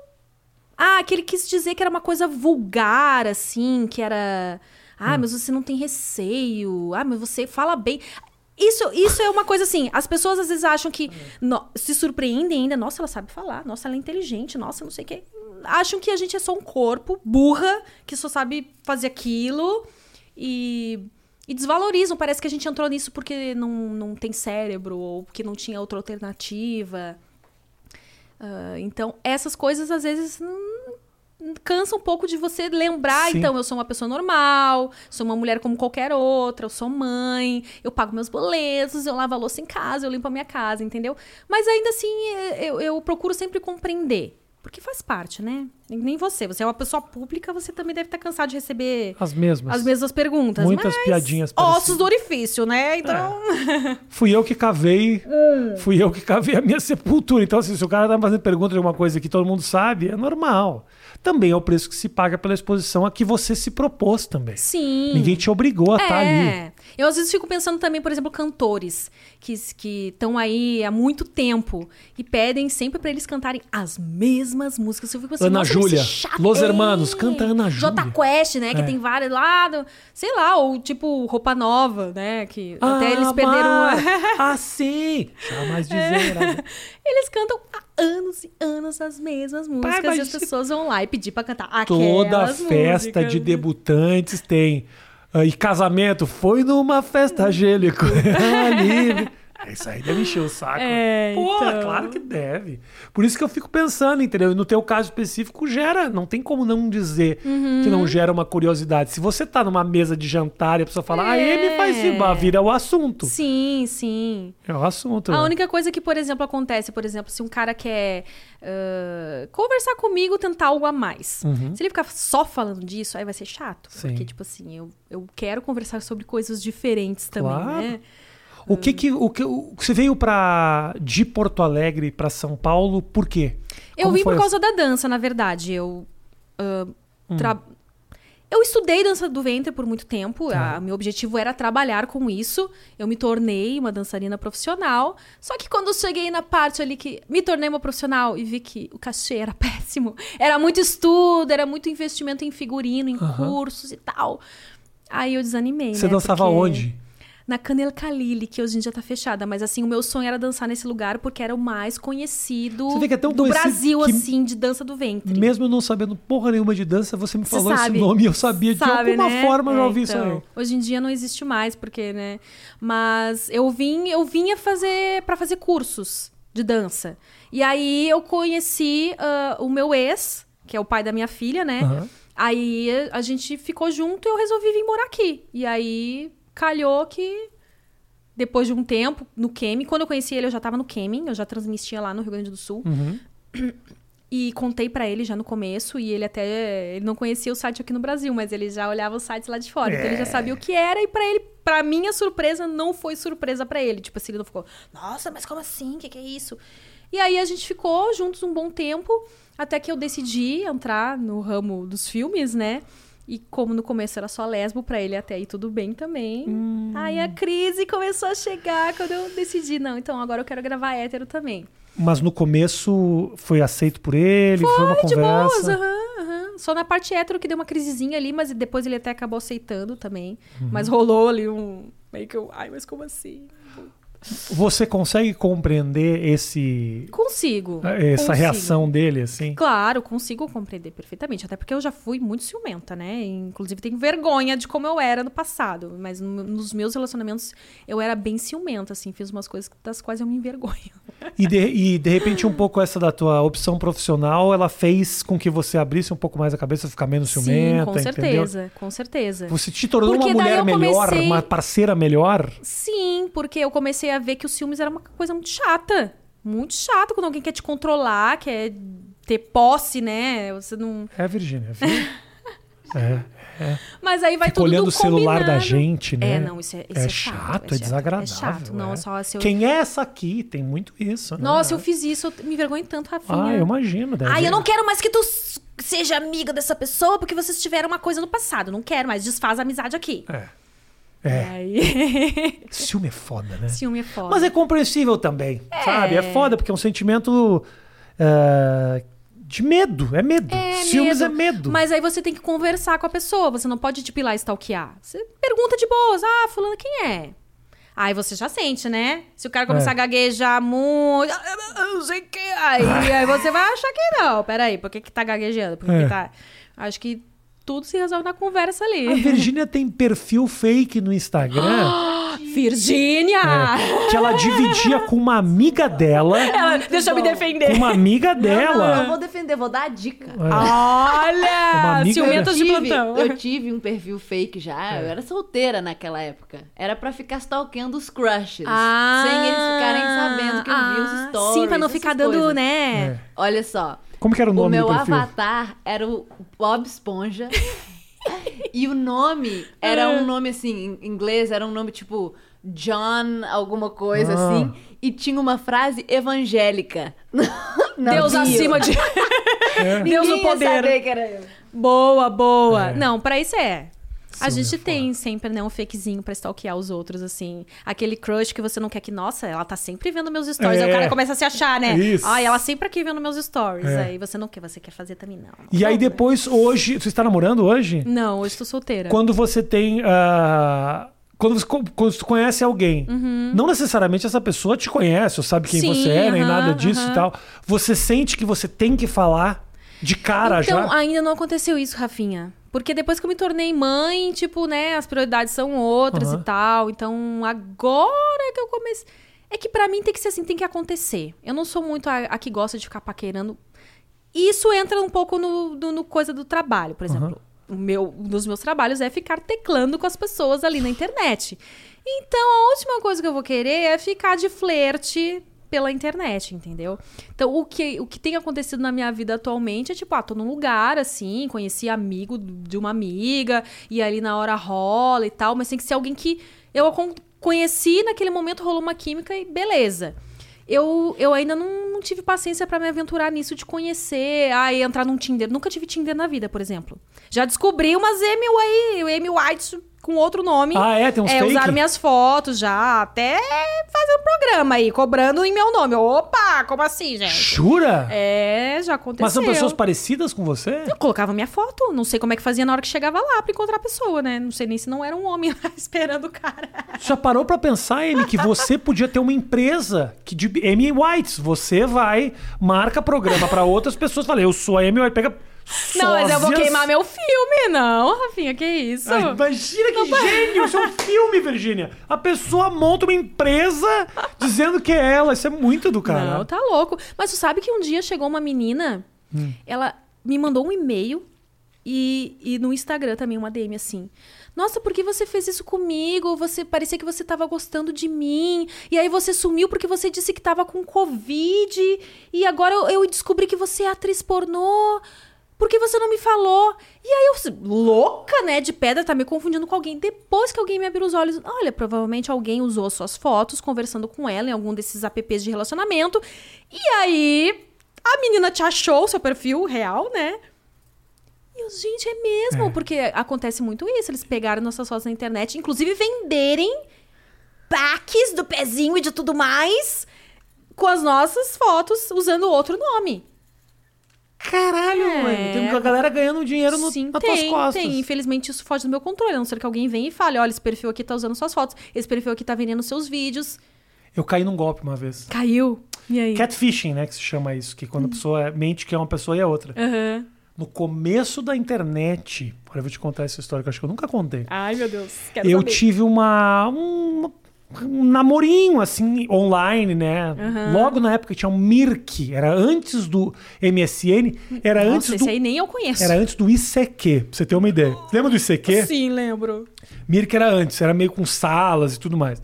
Ah, que ele quis dizer que era uma coisa vulgar, assim, que era. Ah, mas você não tem receio. Ah, mas você fala bem. Isso, isso é uma coisa assim. As pessoas às vezes acham que no- se surpreendem ainda. Nossa, ela sabe falar. Nossa, ela é inteligente. Nossa, não sei o quê. Acham que a gente é só um corpo burra que só sabe fazer aquilo e, e desvalorizam. Parece que a gente entrou nisso porque não, não tem cérebro ou porque não tinha outra alternativa. Ah, então, essas coisas às vezes hum, cansa um pouco de você lembrar. Sim. Então, eu sou uma pessoa normal, sou uma mulher como qualquer outra, eu sou mãe, eu pago meus boletos, eu lavo a louça em casa, eu limpo a minha casa, entendeu? Mas ainda assim, eh, eu, eu procuro sempre compreender. Porque faz parte, né? Nem você. Você é uma pessoa pública, você também deve estar cansado de receber As mesmas. as mesmas perguntas. Muitas mas piadinhas Ossos parecidas. do orifício, né? Então. Fui eu que cavei. Hum. Fui eu que cavei a minha sepultura. Então, assim, se o cara tá fazendo pergunta de alguma coisa que todo mundo sabe, é normal. Também é o preço que se paga pela exposição a que você se propôs também. Sim. Ninguém te obrigou a estar ali. É. Eu às vezes fico pensando também, por exemplo, cantores que estão aí há muito tempo e pedem sempre pra eles cantarem as mesmas músicas. Eu fico pensando, Ana deve ser Júlia. Los É. Hermanos, canta Ana Júlia. Jota Quest, né? Que É. tem vários lá, sei lá, ou tipo Roupa Nova, né? Que até eles Ah, perderam. a- Ah, sim! Jamais dizer. né? Eles cantam anos e anos as mesmas músicas mas e as isso- pessoas vão lá e pedir pra cantar Toda festa músicas. de debutantes tem. ah, e casamento foi numa festa angélico. Livre. Isso aí deve encher o saco. É, Pô, então. claro que deve. Por isso que eu fico pensando, entendeu? E no teu caso específico, gera. Não tem como não dizer que Uhum. não gera uma curiosidade. Se você tá numa mesa de jantar e a pessoa fala, ah, É. ele faz riba, vira o assunto. Sim, sim. É o assunto. A né? única coisa que, por exemplo, acontece, por exemplo, se um cara quer ah, conversar comigo, tentar algo a mais. Se ele ficar só falando disso, aí vai ser chato. Sim. Porque, tipo assim, eu, eu quero conversar sobre coisas diferentes também, Claro. né? O que que, o que o- você veio para de Porto Alegre para São Paulo por quê? Eu Como vim por causa da dança, na verdade. Eu. ah, tra- Eu estudei dança do ventre por muito tempo. Tá. A- meu objetivo era trabalhar com isso. Eu me tornei uma dançarina profissional. Só que quando eu cheguei na parte ali que me tornei uma profissional e vi que o cachê era péssimo, era muito estudo, era muito investimento em figurino, em cursos e tal. Aí eu desanimei. Você né? dançava Porque- onde? Na Canel Kalili, que hoje em dia tá fechada. Mas assim, o meu sonho era dançar nesse lugar porque era o mais conhecido Você é do conhecido Brasil, assim, de dança do ventre. Mesmo não sabendo porra nenhuma de dança, você me Você falou sabe. esse nome e eu sabia de Sabe, alguma né? forma eu já É, ouvi isso então, aí. Hoje em dia não existe mais, porque, né? Mas eu vim, eu vinha fazer para fazer cursos de dança. E aí eu conheci ah, o meu ex, que é o pai da minha filha, né? Aham. Aí a gente ficou junto e eu resolvi vir morar aqui. E aí calhou que depois de um tempo no Kemi, quando eu conheci ele eu já tava no Kemi, eu já transmitia lá no Rio Grande do Sul. Uhum. E contei pra ele já no começo, e ele até ele não conhecia o site aqui no Brasil, mas ele já olhava os sites lá de fora, então ele já sabia o que era e pra ele, para minha surpresa, não foi surpresa pra ele. Tipo assim, ele não ficou: "Nossa, mas como assim? O que, que é isso?" E aí a gente ficou juntos um bom tempo, até que eu decidi entrar no ramo dos filmes, né? E como no começo era só lesbo, pra ele até aí tudo bem também. Aí a crise começou a chegar quando eu decidi, não, então agora eu quero gravar hétero também. Mas no começo foi aceito por ele, foi, uma Foi de boas, conversa. aham, aham. Só na parte hétero que deu uma crisezinha ali, mas depois ele até acabou aceitando também. Uhum. Mas rolou ali um. Meio que eu. Ai, mas como assim? Você consegue compreender esse Consigo. essa consigo. reação dele assim? Claro, consigo compreender perfeitamente. Até porque eu já fui muito ciumenta, né? Inclusive, tenho vergonha de como eu era no passado. Mas no- nos meus relacionamentos, eu era bem ciumenta, assim. Fiz umas coisas das quais eu me envergonho. E de, e de repente um pouco essa da tua opção profissional, ela fez com que você abrisse um pouco mais a cabeça, ficar menos Sim, ciumenta, com entendeu? certeza. Com certeza. Você te tornou Porque uma mulher melhor, comecei- uma parceira melhor? Sim, porque eu comecei a ver que os ciúmes era uma coisa muito chata. Muito chato quando alguém quer te controlar, quer ter posse, né? Você não. É, Virgínia. viu? É. Mas aí vai Fica tudo olhando o celular da gente, né? É, não, isso é, isso é, é chato, é, é desagradável. É chato, não, é. só se eu... Quem é essa aqui? Tem muito isso, né? Nossa, eu fiz isso, eu me envergonho tanto, Rafinha. Ah, eu imagino. Deve... Ai, eu não quero mais que tu seja amiga dessa pessoa porque vocês tiveram uma coisa no passado. Não quero mais, desfaz a amizade aqui. É. É. Aí... Ciúme é foda, né? Ciúme é foda. Mas é compreensível também, sabe? É foda, porque é um sentimento é, de medo. É medo. É Ciúmes medo. é medo. Mas aí você tem que conversar com a pessoa. Você não pode, tipo, ir lá e stalkear. Você pergunta de boas. Ah, fulano, quem é? Aí você já sente, né? Se o cara começar É. a gaguejar muito... "Ah, eu Não sei o que... Aí, aí você vai achar que não. Peraí, por que que tá gaguejando? Por que É. que tá... Acho que tudo se resolve na conversa A ali. Virgínia tem perfil fake no Instagram Virgínia! é, que ela dividia com uma amiga dela. Ela, deixa eu me Com defender. uma amiga Não, dela. eu vou defender, vou dar a dica. É. Olha! Uma amiga- de tive, plantão. eu tive um perfil fake já, É. eu era solteira naquela época. Era pra ficar stalkeando os crushes. Ah, sem eles ficarem sabendo que eu vi os ah, stories. Sim, pra não ficar dando, coisas. né? É. Olha só. Como que era o O nome meu do perfil? avatar era o Bob Esponja. e o nome era Ah. um nome assim, em inglês, era um nome tipo John, alguma coisa Ah. assim. E tinha uma frase evangélica. na Deus acima de. É. Deus no poder. saber que era eu. Boa, boa. É. Não, pra isso é. A gente é tem sempre, né, um fakezinho pra stalkear os outros, assim. Aquele crush que você não quer que, nossa, ela tá sempre vendo meus stories. É. Aí o cara começa a se achar, né? Isso. Ai, ela sempre aqui vendo meus stories. É. Aí você não quer, você quer fazer também, não. E aí Não, depois, hoje... Você está namorando hoje? Não, hoje tô solteira. Quando você tem... ah, Quando você, quando você conhece alguém, não necessariamente essa pessoa te conhece ou sabe quem Uhum. Sim, você é, nem aham, nada disso aham. e tal. Você sente que você tem que falar de cara Então, já? ainda não aconteceu isso, Rafinha. Porque depois que eu me tornei mãe, tipo, né, as prioridades são outras Aham. e tal. Então, agora que eu comecei. É que pra mim tem que ser assim, tem que acontecer. Eu não sou muito a, a que gosta de ficar paquerando. Isso entra um pouco no, no- no coisa do trabalho, por exemplo. O meu, um dos meus trabalhos é ficar teclando com as pessoas ali na internet. Então, a última coisa que eu vou querer é ficar de flerte pela internet, entendeu? Então, o que, o que tem acontecido na minha vida atualmente é tipo, ah, tô num lugar assim, conheci amigo de uma amiga, e ali na hora rola e tal, mas tem que ser alguém que eu conheci, naquele momento rolou uma química e beleza. Eu, eu ainda não, não tive paciência pra me aventurar nisso de conhecer, ah, entrar num Tinder. Nunca tive Tinder na vida, por exemplo. Já descobri umas Amy aí, Amy White com outro nome. Ah, é? Tem uns É, fake? usaram minhas fotos já, até fazendo programa aí, cobrando em meu nome. Opa, como assim, gente? Jura? É, já aconteceu. Mas são pessoas parecidas com você? Eu colocava minha foto, não sei como é que fazia na hora que chegava lá pra encontrar a pessoa, né? Não sei nem se não era um homem lá esperando o cara. Já parou pra pensar, ele, que você podia ter uma empresa que de Amy Whites. Você vai, marca programa pra outras pessoas. Fala, eu sou a Amy White. Pega Não, mas eu vou queimar meu filme, não, Rafinha, que isso? Ai, imagina que gênio! Isso é um filme, Virgínia. A pessoa monta uma empresa dizendo que é ela. Isso é muito do cara. Não, tá louco. Mas tu sabe que um dia chegou uma menina, Hum. ela me mandou um e-mail E, e no Instagram também uma DM assim. Nossa, por que você fez isso comigo? Você parecia que você tava gostando de mim. E aí você sumiu porque você disse que tava com Covid. E agora eu, eu descobri que você é atriz pornô. Por que você não me falou? E aí eu, louca, né, de pedra, tá me confundindo com alguém. Depois que alguém me abriu os olhos, olha, provavelmente alguém usou suas fotos conversando com ela em algum desses apps de relacionamento. E aí a menina te achou, seu perfil real, né? E eu, gente, é mesmo, É. porque acontece muito isso. Eles pegaram nossas fotos na internet, inclusive venderem packs do pezinho e de tudo mais com as nossas fotos usando outro nome. Caralho, É. mano. Tem uma galera ganhando dinheiro no, Sim, nas tem, tuas costas. tem. Infelizmente, isso foge do meu controle. A não ser que alguém venha e fale: olha, esse perfil aqui tá usando suas fotos, esse perfil aqui tá vendendo seus vídeos. Eu caí num golpe uma vez. Caiu. E aí? Catfishing, né? Que se chama isso. Que quando a pessoa mente que é uma pessoa e é outra. Aham. No começo da internet. Agora eu vou te contar essa história que eu acho que eu nunca contei. Ai, meu Deus. Quero eu saber. tive uma. Um, um namorinho, assim, online, né? Logo na época tinha um Mirk. Era antes do MSN. Era Nossa, antes do. esse aí nem eu conheço. Era antes do ICQ, pra você ter uma ideia. Lembra do ICQ? Sim, lembro. Mirk era antes, era meio com salas e tudo mais.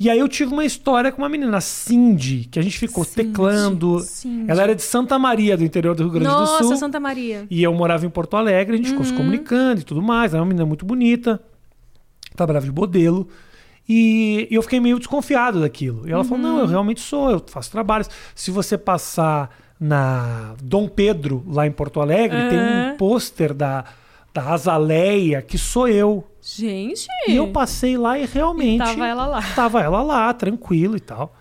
E aí eu tive uma história com uma menina, Cindy, que a gente ficou Cindy, teclando. Cindy. Ela era de Santa Maria, do interior do Rio Grande Nossa, do Sul. Santa Maria. E eu morava em Porto Alegre, a gente ficou se Uhum. comunicando e tudo mais. Era uma menina muito bonita, trabalhava de modelo. E eu fiquei meio desconfiado daquilo. E ela falou: Uhum. Não, eu realmente sou, eu faço trabalhos. Se você passar na Dom Pedro, lá em Porto Alegre, tem Aham. um pôster da, da Azaleia, que sou eu. Gente. E eu passei lá e realmente. Tava ela lá. Tava ela lá, tranquilo e tal.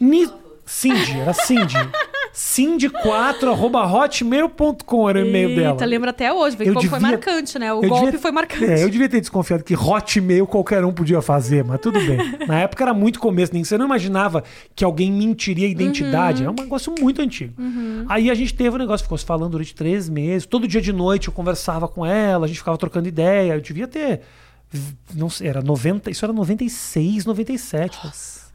Ni... Cindy, era Cindy. Cindy4 arroba hotmail.com era o e-mail Eita, dela. lembra até hoje. Eu como foi devia- marcante, né? O golpe devia- foi marcante. É, eu devia ter desconfiado que Hotmail qualquer um podia fazer, mas tudo bem. Na época era muito começo, nem você não imaginava que alguém mentiria a identidade. Uhum. É um negócio muito antigo. Aí a gente teve um negócio, ficou se falando durante três meses. Todo dia de noite eu conversava com ela, a gente ficava trocando ideia. Eu devia ter. Não sei, era 90. Isso era 96, 97.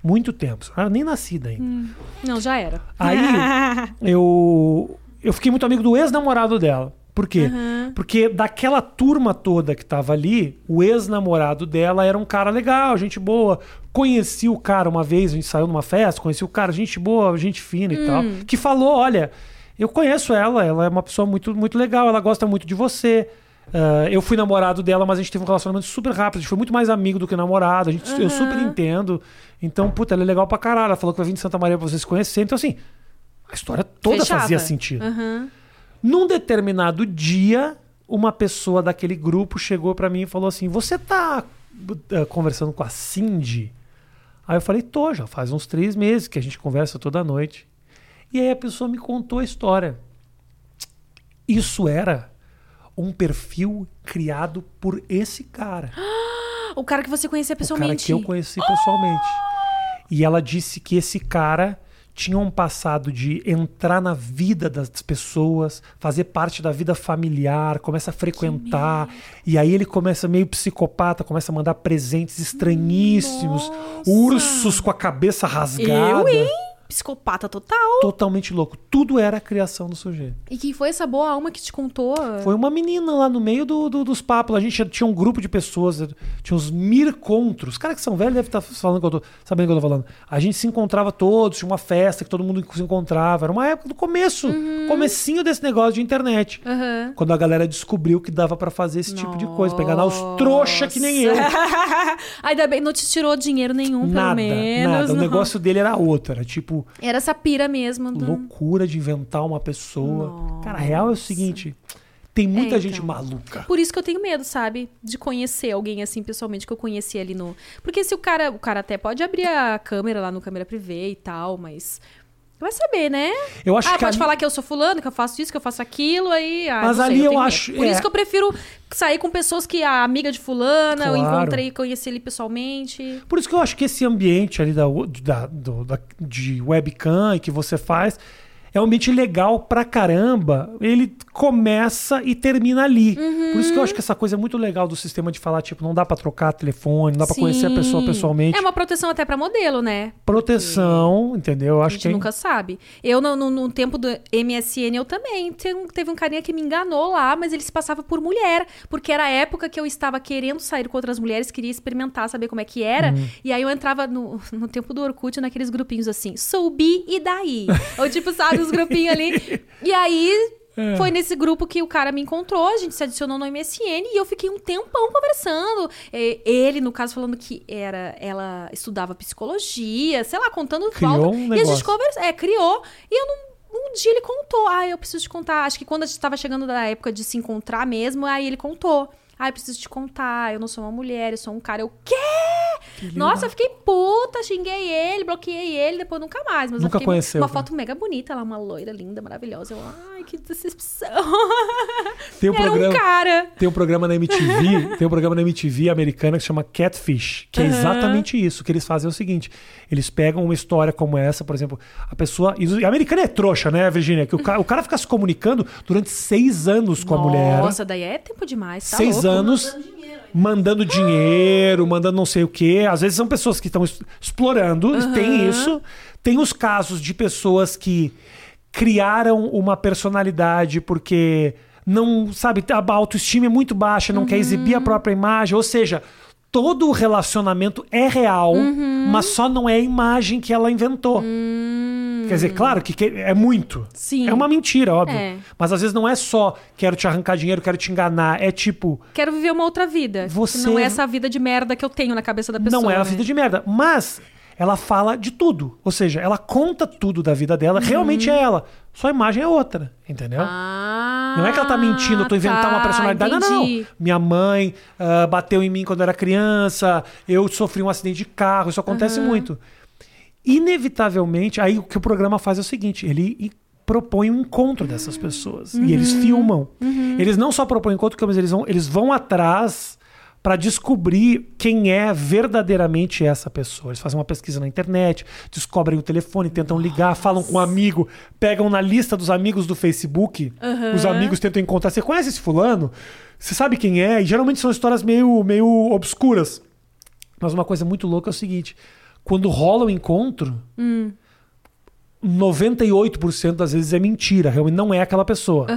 Muito tempo. Eu não era nem nascida ainda. Não, já era. Aí eu, eu fiquei muito amigo do ex-namorado dela. Por quê? Uhum. Porque daquela turma toda que tava ali, o ex-namorado dela era um cara legal, gente boa. Conheci o cara uma vez, a gente saiu numa festa, conheci o cara, gente boa, gente fina e tal. Que falou: olha, eu conheço ela, ela é uma pessoa muito, muito legal, ela gosta muito de você. Ah, eu fui namorado dela, mas a gente teve um relacionamento super rápido. A gente foi muito mais amigo do que namorado. A gente, Eu super entendo. Então, puta, ela é legal pra caralho. Ela falou que vai vir de Santa Maria pra vocês se conhecerem. Então, assim, a história toda Fechava. fazia sentido. Aham. Num determinado dia, uma pessoa daquele grupo chegou pra mim e falou assim: Você tá eh, conversando com a Cindy? Aí eu falei: Tô, já faz uns três meses que a gente conversa toda noite. E aí a pessoa me contou a história. Isso era um perfil criado por esse cara. O cara que você conhecia O cara pessoalmente. que eu conheci pessoalmente. E ela disse que esse cara tinha um passado de entrar na vida das pessoas, fazer parte da vida familiar, começa a frequentar, e aí ele começa meio psicopata, começa a mandar presentes estranhíssimos, Nossa. ursos com a cabeça rasgada. Eu, hein? Psicopata total. Totalmente louco. Tudo era a criação do sujeito. E quem foi essa boa alma que te contou? Foi uma menina lá no meio do, do- dos papos. A gente tinha- tinha um grupo de pessoas, tinha uns mircontros. Os caras que são velhos devem estar falando que eu tô, sabendo o que eu tô falando. A gente se encontrava todos, tinha uma festa que todo mundo se encontrava. Era uma época do começo, comecinho desse negócio de internet. Aham. Quando a galera descobriu que dava pra fazer esse tipo de coisa, pra enganar os trouxa que nem eu. Ainda bem, não te tirou dinheiro nenhum, pelo Nada, menos. nada. O não. negócio dele era outro, era tipo Era essa pira mesmo. Do... loucura de inventar uma pessoa. Nossa. Cara, a real é o seguinte, tem muita É, gente então. maluca. Por isso que eu tenho medo, sabe? De conhecer alguém assim pessoalmente que eu conheci ali no. Porque se o cara. O cara até pode abrir a câmera lá no câmera privê e tal, mas. Vai saber, né? Eu acho ah, que pode ali- falar que eu sou fulano, que eu faço isso, que eu faço aquilo, aí. Ah, Mas sei, ali eu medo. acho- Por é. isso que eu prefiro sair com pessoas que a amiga de fulana, eu Claro. encontrei, conheci ele pessoalmente. Por isso que eu acho que esse ambiente ali da, da- do- da- de webcam e que você faz é um ambiente legal pra caramba, ele começa e termina ali. Por isso que eu acho que essa coisa é muito legal do sistema de falar, tipo, não dá pra trocar telefone, não dá pra conhecer a pessoa Sim. pessoalmente. É uma proteção até pra modelo, né? Proteção, entendeu? Eu A acho gente que é nunca sabe. Eu, no, no- no tempo do MSN, eu também. Teve um, teve um carinha que me enganou lá, mas ele se passava por mulher. Porque era a época que eu estava querendo sair com outras mulheres, queria experimentar, saber como é que era. Uhum. E aí eu entrava no, no tempo do Orkut, naqueles grupinhos assim, sou bi e daí? Ou tipo, sabe, os grupinhos ali. E aí. É. Foi nesse grupo que o cara me encontrou, a gente se adicionou no MSN e eu fiquei um tempão conversando. Ele, no caso, falando que era, ela estudava psicologia, sei lá, contando Criou um E a gente conversou, é, criou. E eu não. Um dia ele contou. Ah, eu preciso te contar. Acho que quando a gente tava chegando da época de se encontrar mesmo, aí ele contou. Ah, eu preciso te contar. Eu não sou uma mulher, eu sou um cara. Eu, quê? Nossa, eu fiquei puta, xinguei ele, bloqueei ele, depois nunca mais. Mas eu Nunca fiquei conheceu, Uma né? foto mega bonita, ela, uma loira linda, maravilhosa. Eu, ai, que decepção. Tem um Era programa, um cara. tem um programa na MTV, tem um programa na MTV americana que se chama Catfish, que é exatamente isso. Que eles fazem é o seguinte: eles pegam uma história como essa, por exemplo, a pessoa. E a americana é trouxa, né, Virginia? Que o cara, o cara fica se comunicando durante seis anos com a mulher. Nossa, daí é tempo demais. Tá seis louco. anos mandando dinheiro, mandando não sei o quê. Às vezes são pessoas que estão es- explorando, tem isso. Tem os casos de pessoas que criaram uma personalidade porque não, sabe, a autoestima é muito baixa, não quer exibir a própria imagem, ou seja, todo o relacionamento é real, mas só não é a imagem que ela inventou. Quer dizer, claro que que- é muito. Sim. É uma mentira, óbvio. É. Mas às vezes não é só quero te arrancar dinheiro, quero te enganar. É tipo, Quero viver uma outra vida. que Você- Não é essa vida de merda que eu tenho na cabeça da pessoa. não é a né? vida de merda. Mas ela fala de tudo. Ou seja, ela conta tudo da vida dela. Realmente é ela. Sua imagem é outra. Entendeu? Uhum. Ah, Não é que ela tá mentindo, eu tô inventando tá, uma personalidade. Não, não, não. entendi. Minha mãe ah, bateu em mim quando eu era criança, eu sofri um acidente de carro, isso acontece muito. Inevitavelmente, aí o que o programa faz é o seguinte: ele propõe um encontro dessas pessoas. E eles filmam. Eles não só propõem encontro, mas eles vão, eles vão atrás para descobrir quem é verdadeiramente essa pessoa. Eles fazem uma pesquisa na internet, descobrem o telefone, tentam ligar, falam com um amigo, pegam na lista dos amigos do Facebook, os amigos tentam encontrar. Você conhece esse fulano? Você sabe quem é? E geralmente são histórias meio, meio obscuras. Mas uma coisa muito louca é o seguinte: quando rola o encontro, 98% das vezes é mentira, realmente não é aquela pessoa.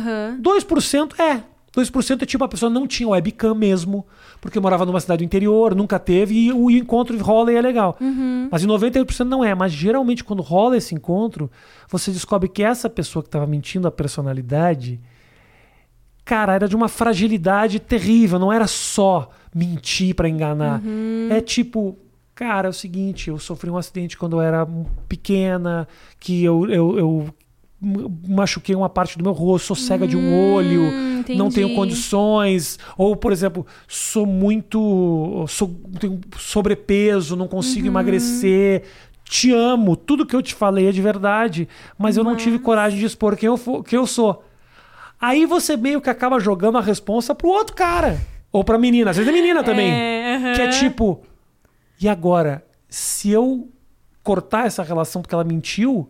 2% é. 2% é tipo a pessoa não tinha webcam mesmo, porque morava numa cidade do interior, nunca teve, e o encontro rola e é legal. Mas em 98% não é. Mas geralmente quando rola esse encontro, você descobre que essa pessoa que estava mentindo a personalidade, cara, era de uma fragilidade terrível. Não era só mentir pra enganar. É tipo, cara, é o seguinte, eu sofri um acidente quando eu era pequena, que eu, eu, eu machuquei uma parte do meu rosto, sou cega de um olho, não tenho entendi. condições, ou por exemplo, sou muito, sou, tenho sobrepeso, não consigo emagrecer. Te amo, tudo que eu te falei é de verdade, mas eu não tive coragem de expor quem eu, for, quem eu sou. Aí você meio que acaba jogando a responsa pro outro cara. Ou pra menina, às vezes é menina também. É, aham. Que é tipo, e agora? Se eu cortar essa relação porque ela mentiu,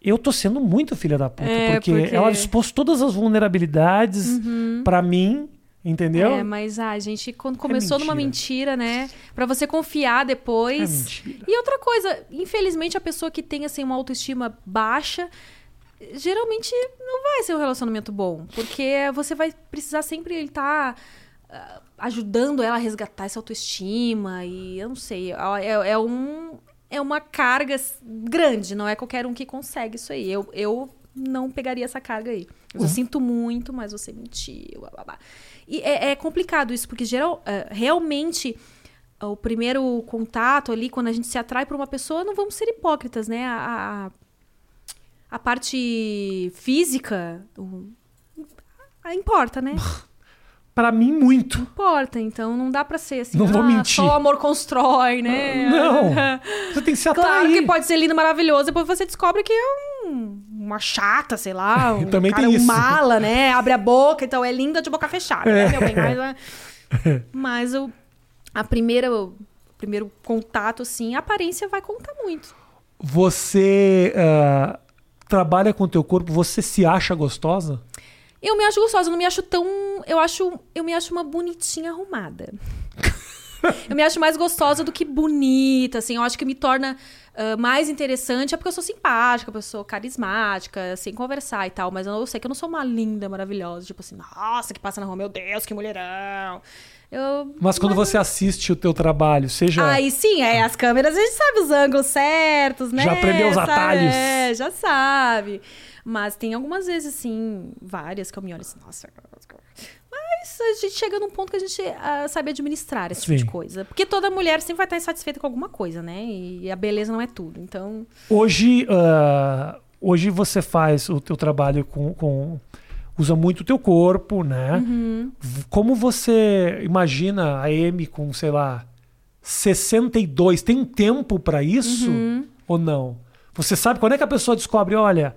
eu tô sendo muito filha da puta. É, porque, porque- ela expôs todas as vulnerabilidades pra mim, entendeu? É, mas a gente quando começou numa mentira. né? Pra você confiar É depois. mentira. e outra coisa, infelizmente a pessoa que tem assim uma autoestima baixa, geralmente não vai ser um relacionamento bom, porque você vai precisar sempre estar ajudando ela a resgatar essa autoestima e eu não sei, é, é um é uma carga grande, não é qualquer um que consegue isso aí. Eu, eu não pegaria essa carga aí. Eu sinto muito, mas você mentiu. blá, blá, blá. E é, é complicado isso, porque geral, é, realmente o primeiro contato ali, quando a gente se atrai por uma pessoa, não vamos ser hipócritas, né? A, a, a parte física o- a- importa, né? Pra mim, muito. Importa, então não dá pra ser assim. Não vou ah, mentir. Só o amor constrói, né? Não. Você tem que se atrair. Claro que pode ser lindo, maravilhoso, depois você descobre que é um- uma chata, sei lá, um Também cara tem um isso. mala, né? Abre a boca, então é linda de boca fechada, É. né, meu bem? Mas, mas o, a primeira, o primeiro contato, assim, a aparência vai contar muito. Você ah, trabalha com o teu corpo, você se acha gostosa? Eu me acho gostosa, eu não me acho tão. Eu acho. Eu me acho uma bonitinha arrumada. eu me acho mais gostosa do que bonita, assim. Eu acho que me torna uh, mais interessante é porque eu sou simpática, eu sou carismática, sem conversar e tal. Mas eu sei que eu não sou uma linda, maravilhosa, tipo assim, nossa, que passa na rua, meu Deus, que mulherão. Eu, Mas quando você assiste o teu trabalho, seja. Aí sim, é, as câmeras a gente sabe os ângulos certos, né? Já aprendeu os atalhos. É, já sabe. Mas tem algumas vezes, assim, várias que eu me olho assim, nossa. Mas a gente chega num ponto que a gente ah, sabe administrar esse tipo Sim. de coisa. Porque toda mulher sempre vai estar insatisfeita com alguma coisa, né? E a beleza não é tudo. Então. Hoje, ah, hoje você faz o teu trabalho com, com- usa muito o teu corpo, né? Uhum. Como você imagina a Amy com, sei lá, 62? Tem tempo pra isso Uhum. ou não? Você sabe quando é que a pessoa descobre, olha,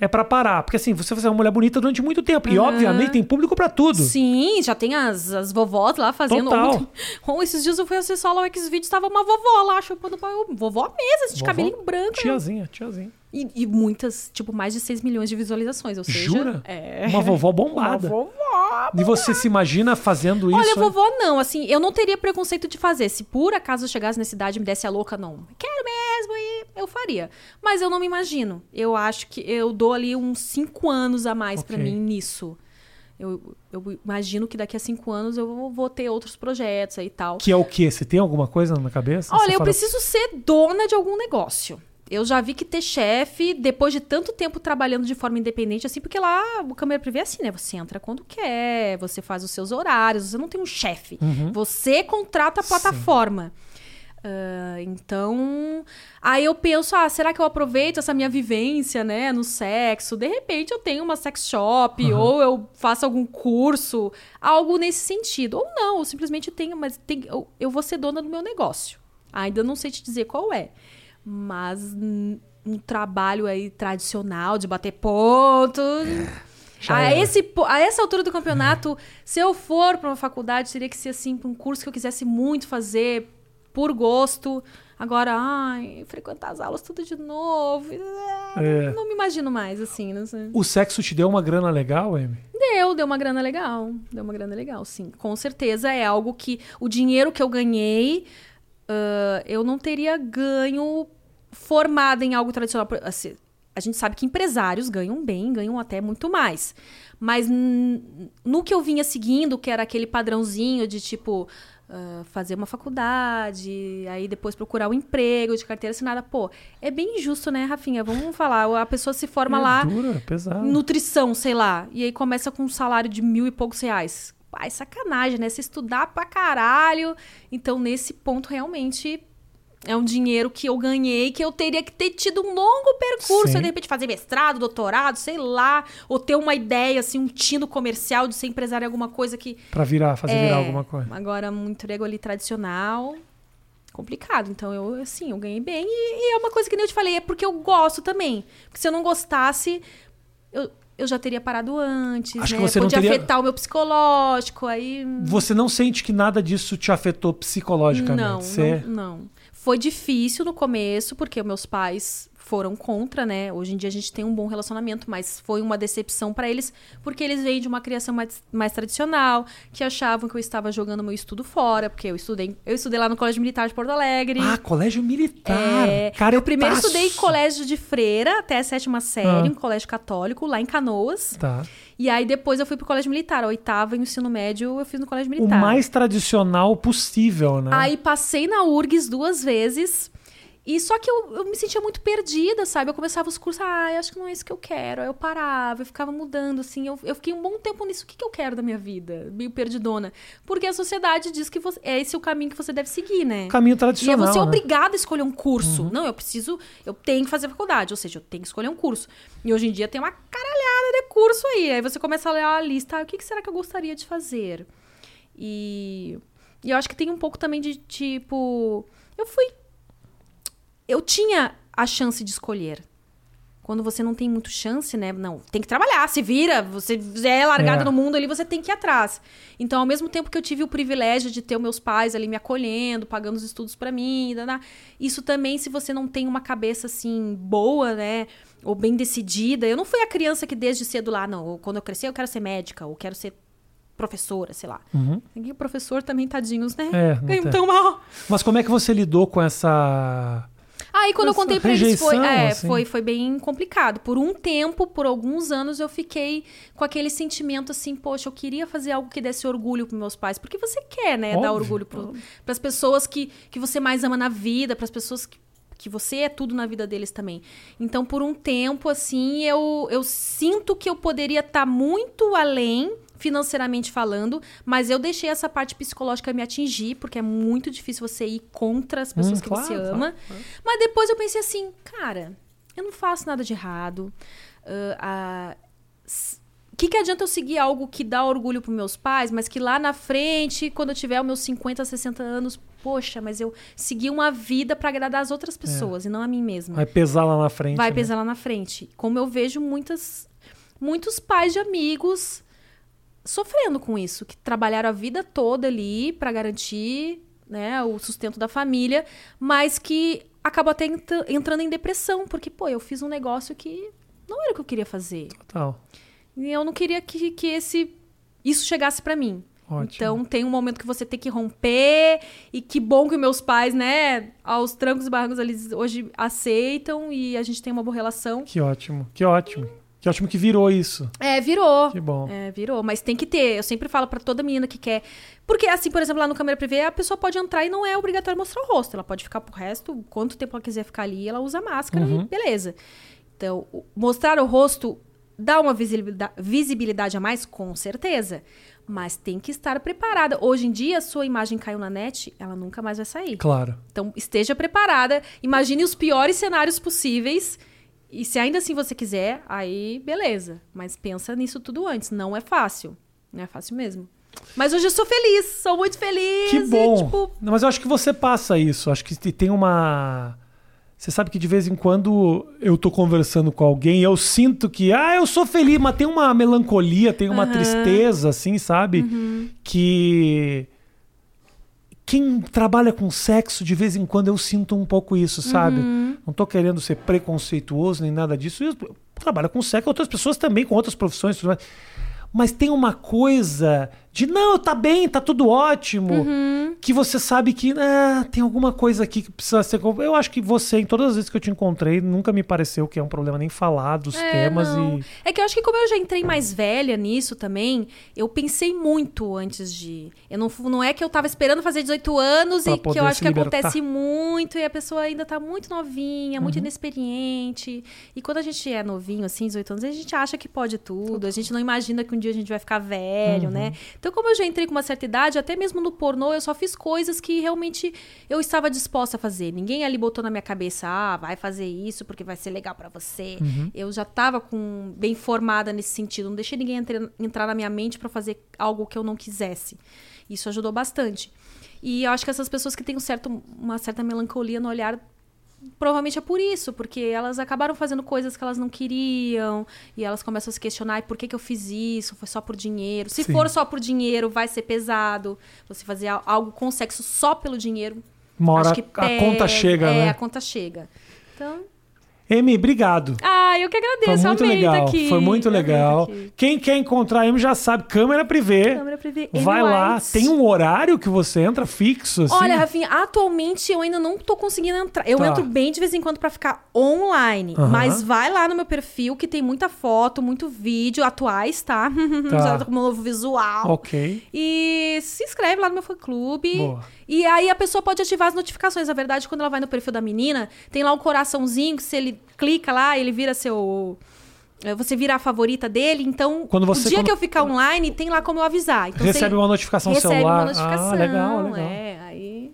é pra parar, porque assim, você vai ser uma mulher bonita durante muito tempo e Uhum. obviamente tem público pra tudo. Sim, já tem as, as vovós lá fazendo. Total. Ontem, Bom, esses dias eu fui só lá o X-Videos, tava uma vovó lá chupando pau. Vovó mesmo, de Vovó? cabelinho branco. Tiazinha, tiazinha. E, e muitas, tipo, mais de 6 milhões de visualizações. Ou seja, Jura? É. Uma vovó bombada. Uma vovó. E você se imagina fazendo isso? Olha, vovó, não, assim, eu não teria preconceito de fazer. Se por acaso eu chegasse na cidade e me desse a louca, não. Quero mesmo, e eu faria. Mas eu não me imagino. Eu acho que eu dou ali uns 5 anos a mais pra Ok. mim nisso. Eu, eu imagino que daqui a cinco anos eu vou- vou ter outros projetos aí e tal. Que é o quê? Você tem alguma coisa na cabeça? Olha, Você eu fala, preciso ser dona de algum negócio. Eu já vi que ter chefe, depois de tanto tempo trabalhando de forma independente, assim, porque lá o câmera privê é assim, né? Você entra quando quer, você faz os seus horários, você não tem um chefe. Você contrata a plataforma. Ah, então, aí eu penso, ah, será que eu aproveito essa minha vivência, né, no sexo? De repente eu tenho uma sex shop, ou eu faço algum curso, algo nesse sentido. Ou não, eu simplesmente tenho, mas tem, eu, eu vou ser dona do meu negócio. Ainda não sei te dizer qual é. Mas um trabalho aí tradicional de bater ponto. Já A, esse, a essa altura do campeonato, se eu for para uma faculdade, teria que ser assim, para um curso que eu quisesse muito fazer, por gosto. Agora, ai, frequentar as aulas tudo de novo. É. Não me imagino mais, assim. O sexo te deu uma grana legal, Amy? Deu, deu uma grana legal. Deu uma grana legal, sim. Com certeza é algo que. O dinheiro que eu ganhei, ah, eu não teria ganho formada em algo tradicional. Assim, a gente sabe que empresários ganham bem, ganham até muito mais. Mas no que eu vinha seguindo, que era aquele padrãozinho de tipo. ah, fazer uma faculdade, aí depois procurar um emprego de carteira assinada. Pô, é bem injusto, né, Rafinha? Vamos falar. A pessoa se forma é lá dura, pesado. nutrição, sei lá. E aí começa com um salário de mil e poucos reais. Pai, sacanagem, né? Você estudar pra caralho. Então, nesse ponto, realmente. É um dinheiro que eu ganhei, que eu teria que ter tido um longo percurso. Sim. De repente, fazer mestrado, doutorado, sei lá. Ou ter uma ideia, assim, um tino comercial de ser empresário em alguma coisa que. Pra virar, fazer é, virar alguma coisa. Agora, um emprego ali tradicional. Complicado. Então, eu, assim, eu ganhei bem. E, e é uma coisa que nem eu te falei, é porque eu gosto também. Porque se eu não gostasse, eu, eu já teria parado antes, Acho né? que você não Podia teria- afetar o meu psicológico, aí... Você não sente que nada disso te afetou psicologicamente? Não, Você- não, não. Foi difícil no começo, porque meus pais foram contra, né? Hoje em dia a gente tem um bom relacionamento, mas foi uma decepção pra eles, porque eles vêm de uma criação mais, mais tradicional, que achavam que eu estava jogando meu estudo fora, porque eu estudei, eu estudei lá no Colégio Militar de Porto Alegre. Ah, colégio militar. É, Caretaço. eu primeiro estudei colégio de freira até a sétima série, Ah. um colégio católico, lá em Canoas. Tá. E aí depois eu fui pro colégio militar. A oitava e o ensino médio eu fiz no colégio O militar. mais tradicional possível, né? Aí passei na URGS duas vezes. E só que eu, eu me sentia muito perdida, sabe? Eu começava os cursos, ah, eu acho que não é isso que eu quero. Aí eu parava, eu ficava mudando, assim. Eu, eu fiquei um bom tempo nisso. O que, que eu quero da minha vida? Meio perdidona. Porque a sociedade diz que você- é esse o caminho que você deve seguir, né? Caminho E é tradicional. você né? obrigado a escolher um curso. Não, eu preciso, eu tenho que fazer faculdade, ou seja, eu tenho que escolher um curso. E hoje em dia tem uma caralhada de curso aí. Aí você começa a ler a lista, ah, o que, que será que eu gostaria de fazer? E, e eu acho que tem um pouco também de tipo. Eu fui. Eu tinha a chance de escolher. quando você não tem muito chance, né? Não, tem que trabalhar, se vira, você é largada É. no mundo ali, você tem que ir atrás. Então, ao mesmo tempo que eu tive o privilégio de ter os meus pais ali me acolhendo, pagando os estudos pra mim, isso também, se você não tem uma cabeça assim boa, né? Ou bem decidida. Eu não fui a criança que desde cedo lá, não. Quando eu crescer, eu quero ser médica, ou quero ser professora, sei lá. Uhum. E o professor também, tadinhos, né? É, Ganham tão mal. Mas como é que você lidou com essa. Aí quando eu contei pra eles foi, é, assim. foi, foi bem complicado. Por um tempo, por alguns anos, eu fiquei com aquele sentimento assim, poxa, eu queria fazer algo que desse orgulho pros meus pais. Porque você quer, né, dar Óbvio. orgulho pro, pras pessoas que, que você mais ama na vida, pras pessoas que, que você é tudo na vida deles também. Então, por um tempo, assim, eu, eu sinto que eu poderia estar muito além financeiramente falando, mas eu deixei essa parte psicológica me atingir, porque é muito difícil você ir contra as pessoas Hum, que claro, você claro, ama. Mas depois eu pensei assim, cara, eu não faço nada de errado. Ah, o que, que adianta eu seguir algo que dá orgulho pros meus pais, mas que lá na frente, quando eu tiver os meus 50, 60 anos, poxa, mas eu segui uma vida pra agradar as outras pessoas e não a mim mesma. Vai pesar lá na frente. Vai né? pesar lá na frente. Como eu vejo muitas, muitos pais de amigos sofrendo com isso, que trabalharam a vida toda ali pra garantir né, o sustento da família, mas que acabam até entra- entrando em depressão, porque, pô, eu fiz um negócio que não era o que eu queria fazer. Total. E eu não queria que, que esse isso chegasse pra mim. Ótimo. Então tem um momento que você tem que romper e que bom que meus pais, né, aos trancos e barrancos eles hoje aceitam e a gente tem uma boa relação. Que ótimo. Que ótimo. Que ótimo que virou isso. É, virou. Que bom. É, virou, mas tem que ter. Eu sempre falo pra toda menina que quer. Porque, assim, por exemplo, lá no câmera privê, a pessoa pode entrar e não é obrigatório mostrar o rosto. Ela pode ficar pro resto, quanto tempo ela quiser ficar ali, ela usa máscara Uhum. e beleza. Então, mostrar o rosto dá uma visibilidade, visibilidade a mais, com certeza. Mas tem que estar preparada. Hoje em dia, a sua imagem caiu na net, ela nunca mais vai sair. Claro. Então, esteja preparada. Imagine os piores cenários possíveis. E se ainda assim você quiser, aí beleza. Mas pensa nisso tudo antes. Não é fácil. Não é fácil mesmo. Mas hoje eu sou feliz. Sou muito feliz. Que e, bom. tipo, Não, mas eu acho que você passa isso. Acho que tem uma. Você sabe que de vez em quando eu tô conversando com alguém e eu sinto que, ah, eu sou feliz, mas tem uma melancolia, tem uma Aham. tristeza, assim, sabe? Uhum. Que. Quem trabalha com sexo, de vez em quando eu sinto um pouco isso, sabe? Uhum. Não tô querendo ser preconceituoso nem nada disso. Eu trabalho com sexo, outras pessoas também, com outras profissões, tudo mais. Mas tem uma coisa de, não, tá bem, tá tudo ótimo Uhum. que você sabe que ah, tem alguma coisa aqui que precisa ser. Eu acho que você, em todas as vezes que eu te encontrei, nunca me pareceu que é um problema nem falar dos É, temas não. e. É que eu acho que como eu já entrei mais velha nisso também, eu pensei muito antes de. Eu não, não é que eu tava esperando fazer 18 anos Pra e que eu acho que libertar. acontece muito e a pessoa ainda tá muito novinha, Uhum. muito inexperiente. E quando a gente é novinho, assim, 18 anos, a gente acha que pode tudo, a gente não imagina que um dia a gente vai ficar velho, Uhum. né? Então, como eu já entrei com uma certa idade, até mesmo no pornô, eu só fiz coisas que realmente eu estava disposta a fazer. Ninguém ali botou na minha cabeça, ah, vai fazer isso porque vai ser legal pra você. Uhum. Eu já tava com, bem formada nesse sentido. Não deixei ninguém entre- entrar na minha mente pra fazer algo que eu não quisesse. Isso ajudou bastante. E eu acho que essas pessoas que têm um certo, uma certa melancolia no olhar provavelmente é por isso, porque elas acabaram fazendo coisas que elas não queriam e elas começam a se questionar, "E por que, que eu fiz isso? Foi só por dinheiro? Se Sim. for só por dinheiro, vai ser pesado. Você fazer al- algo com sexo só pelo dinheiro. Uma hora acho que a conta pesa. chega, é, né? a conta chega. Então, Amy, obrigado. ah, eu que Foi agradeço, muito amei tá legal. aqui. Foi muito tá legal. Quem quer encontrar a Amy já sabe, câmera privê. Câmera privê, Vai Amy lá. White. Tem um horário que você entra fixo, assim? Olha, Rafinha, atualmente eu ainda não tô conseguindo entrar. Eu Tá. entro bem de vez em quando pra ficar online. Mas vai lá no meu perfil que tem muita foto, muito vídeo, atuais, tá? Tá. Com um novo visual. Ok. E se inscreve lá no meu fã clube. Boa. E aí a pessoa pode ativar as notificações. Na verdade, quando ela vai no perfil da menina, tem lá um coraçãozinho que se ele clica lá, ele vira seu. eh, Você vira a favorita dele. Então, Quando você- o dia quando- que eu ficar online, tem lá como eu avisar. Então, Recebe uma notificação no recebe celular. uma notificação. Ah, legal, legal. É, aí.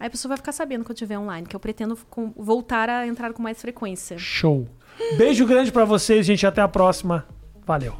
Aí a pessoa vai ficar sabendo que eu estiver online, que eu pretendo com- voltar a entrar com mais frequência. Show. Beijo grande pra vocês, gente. Até a próxima. Valeu.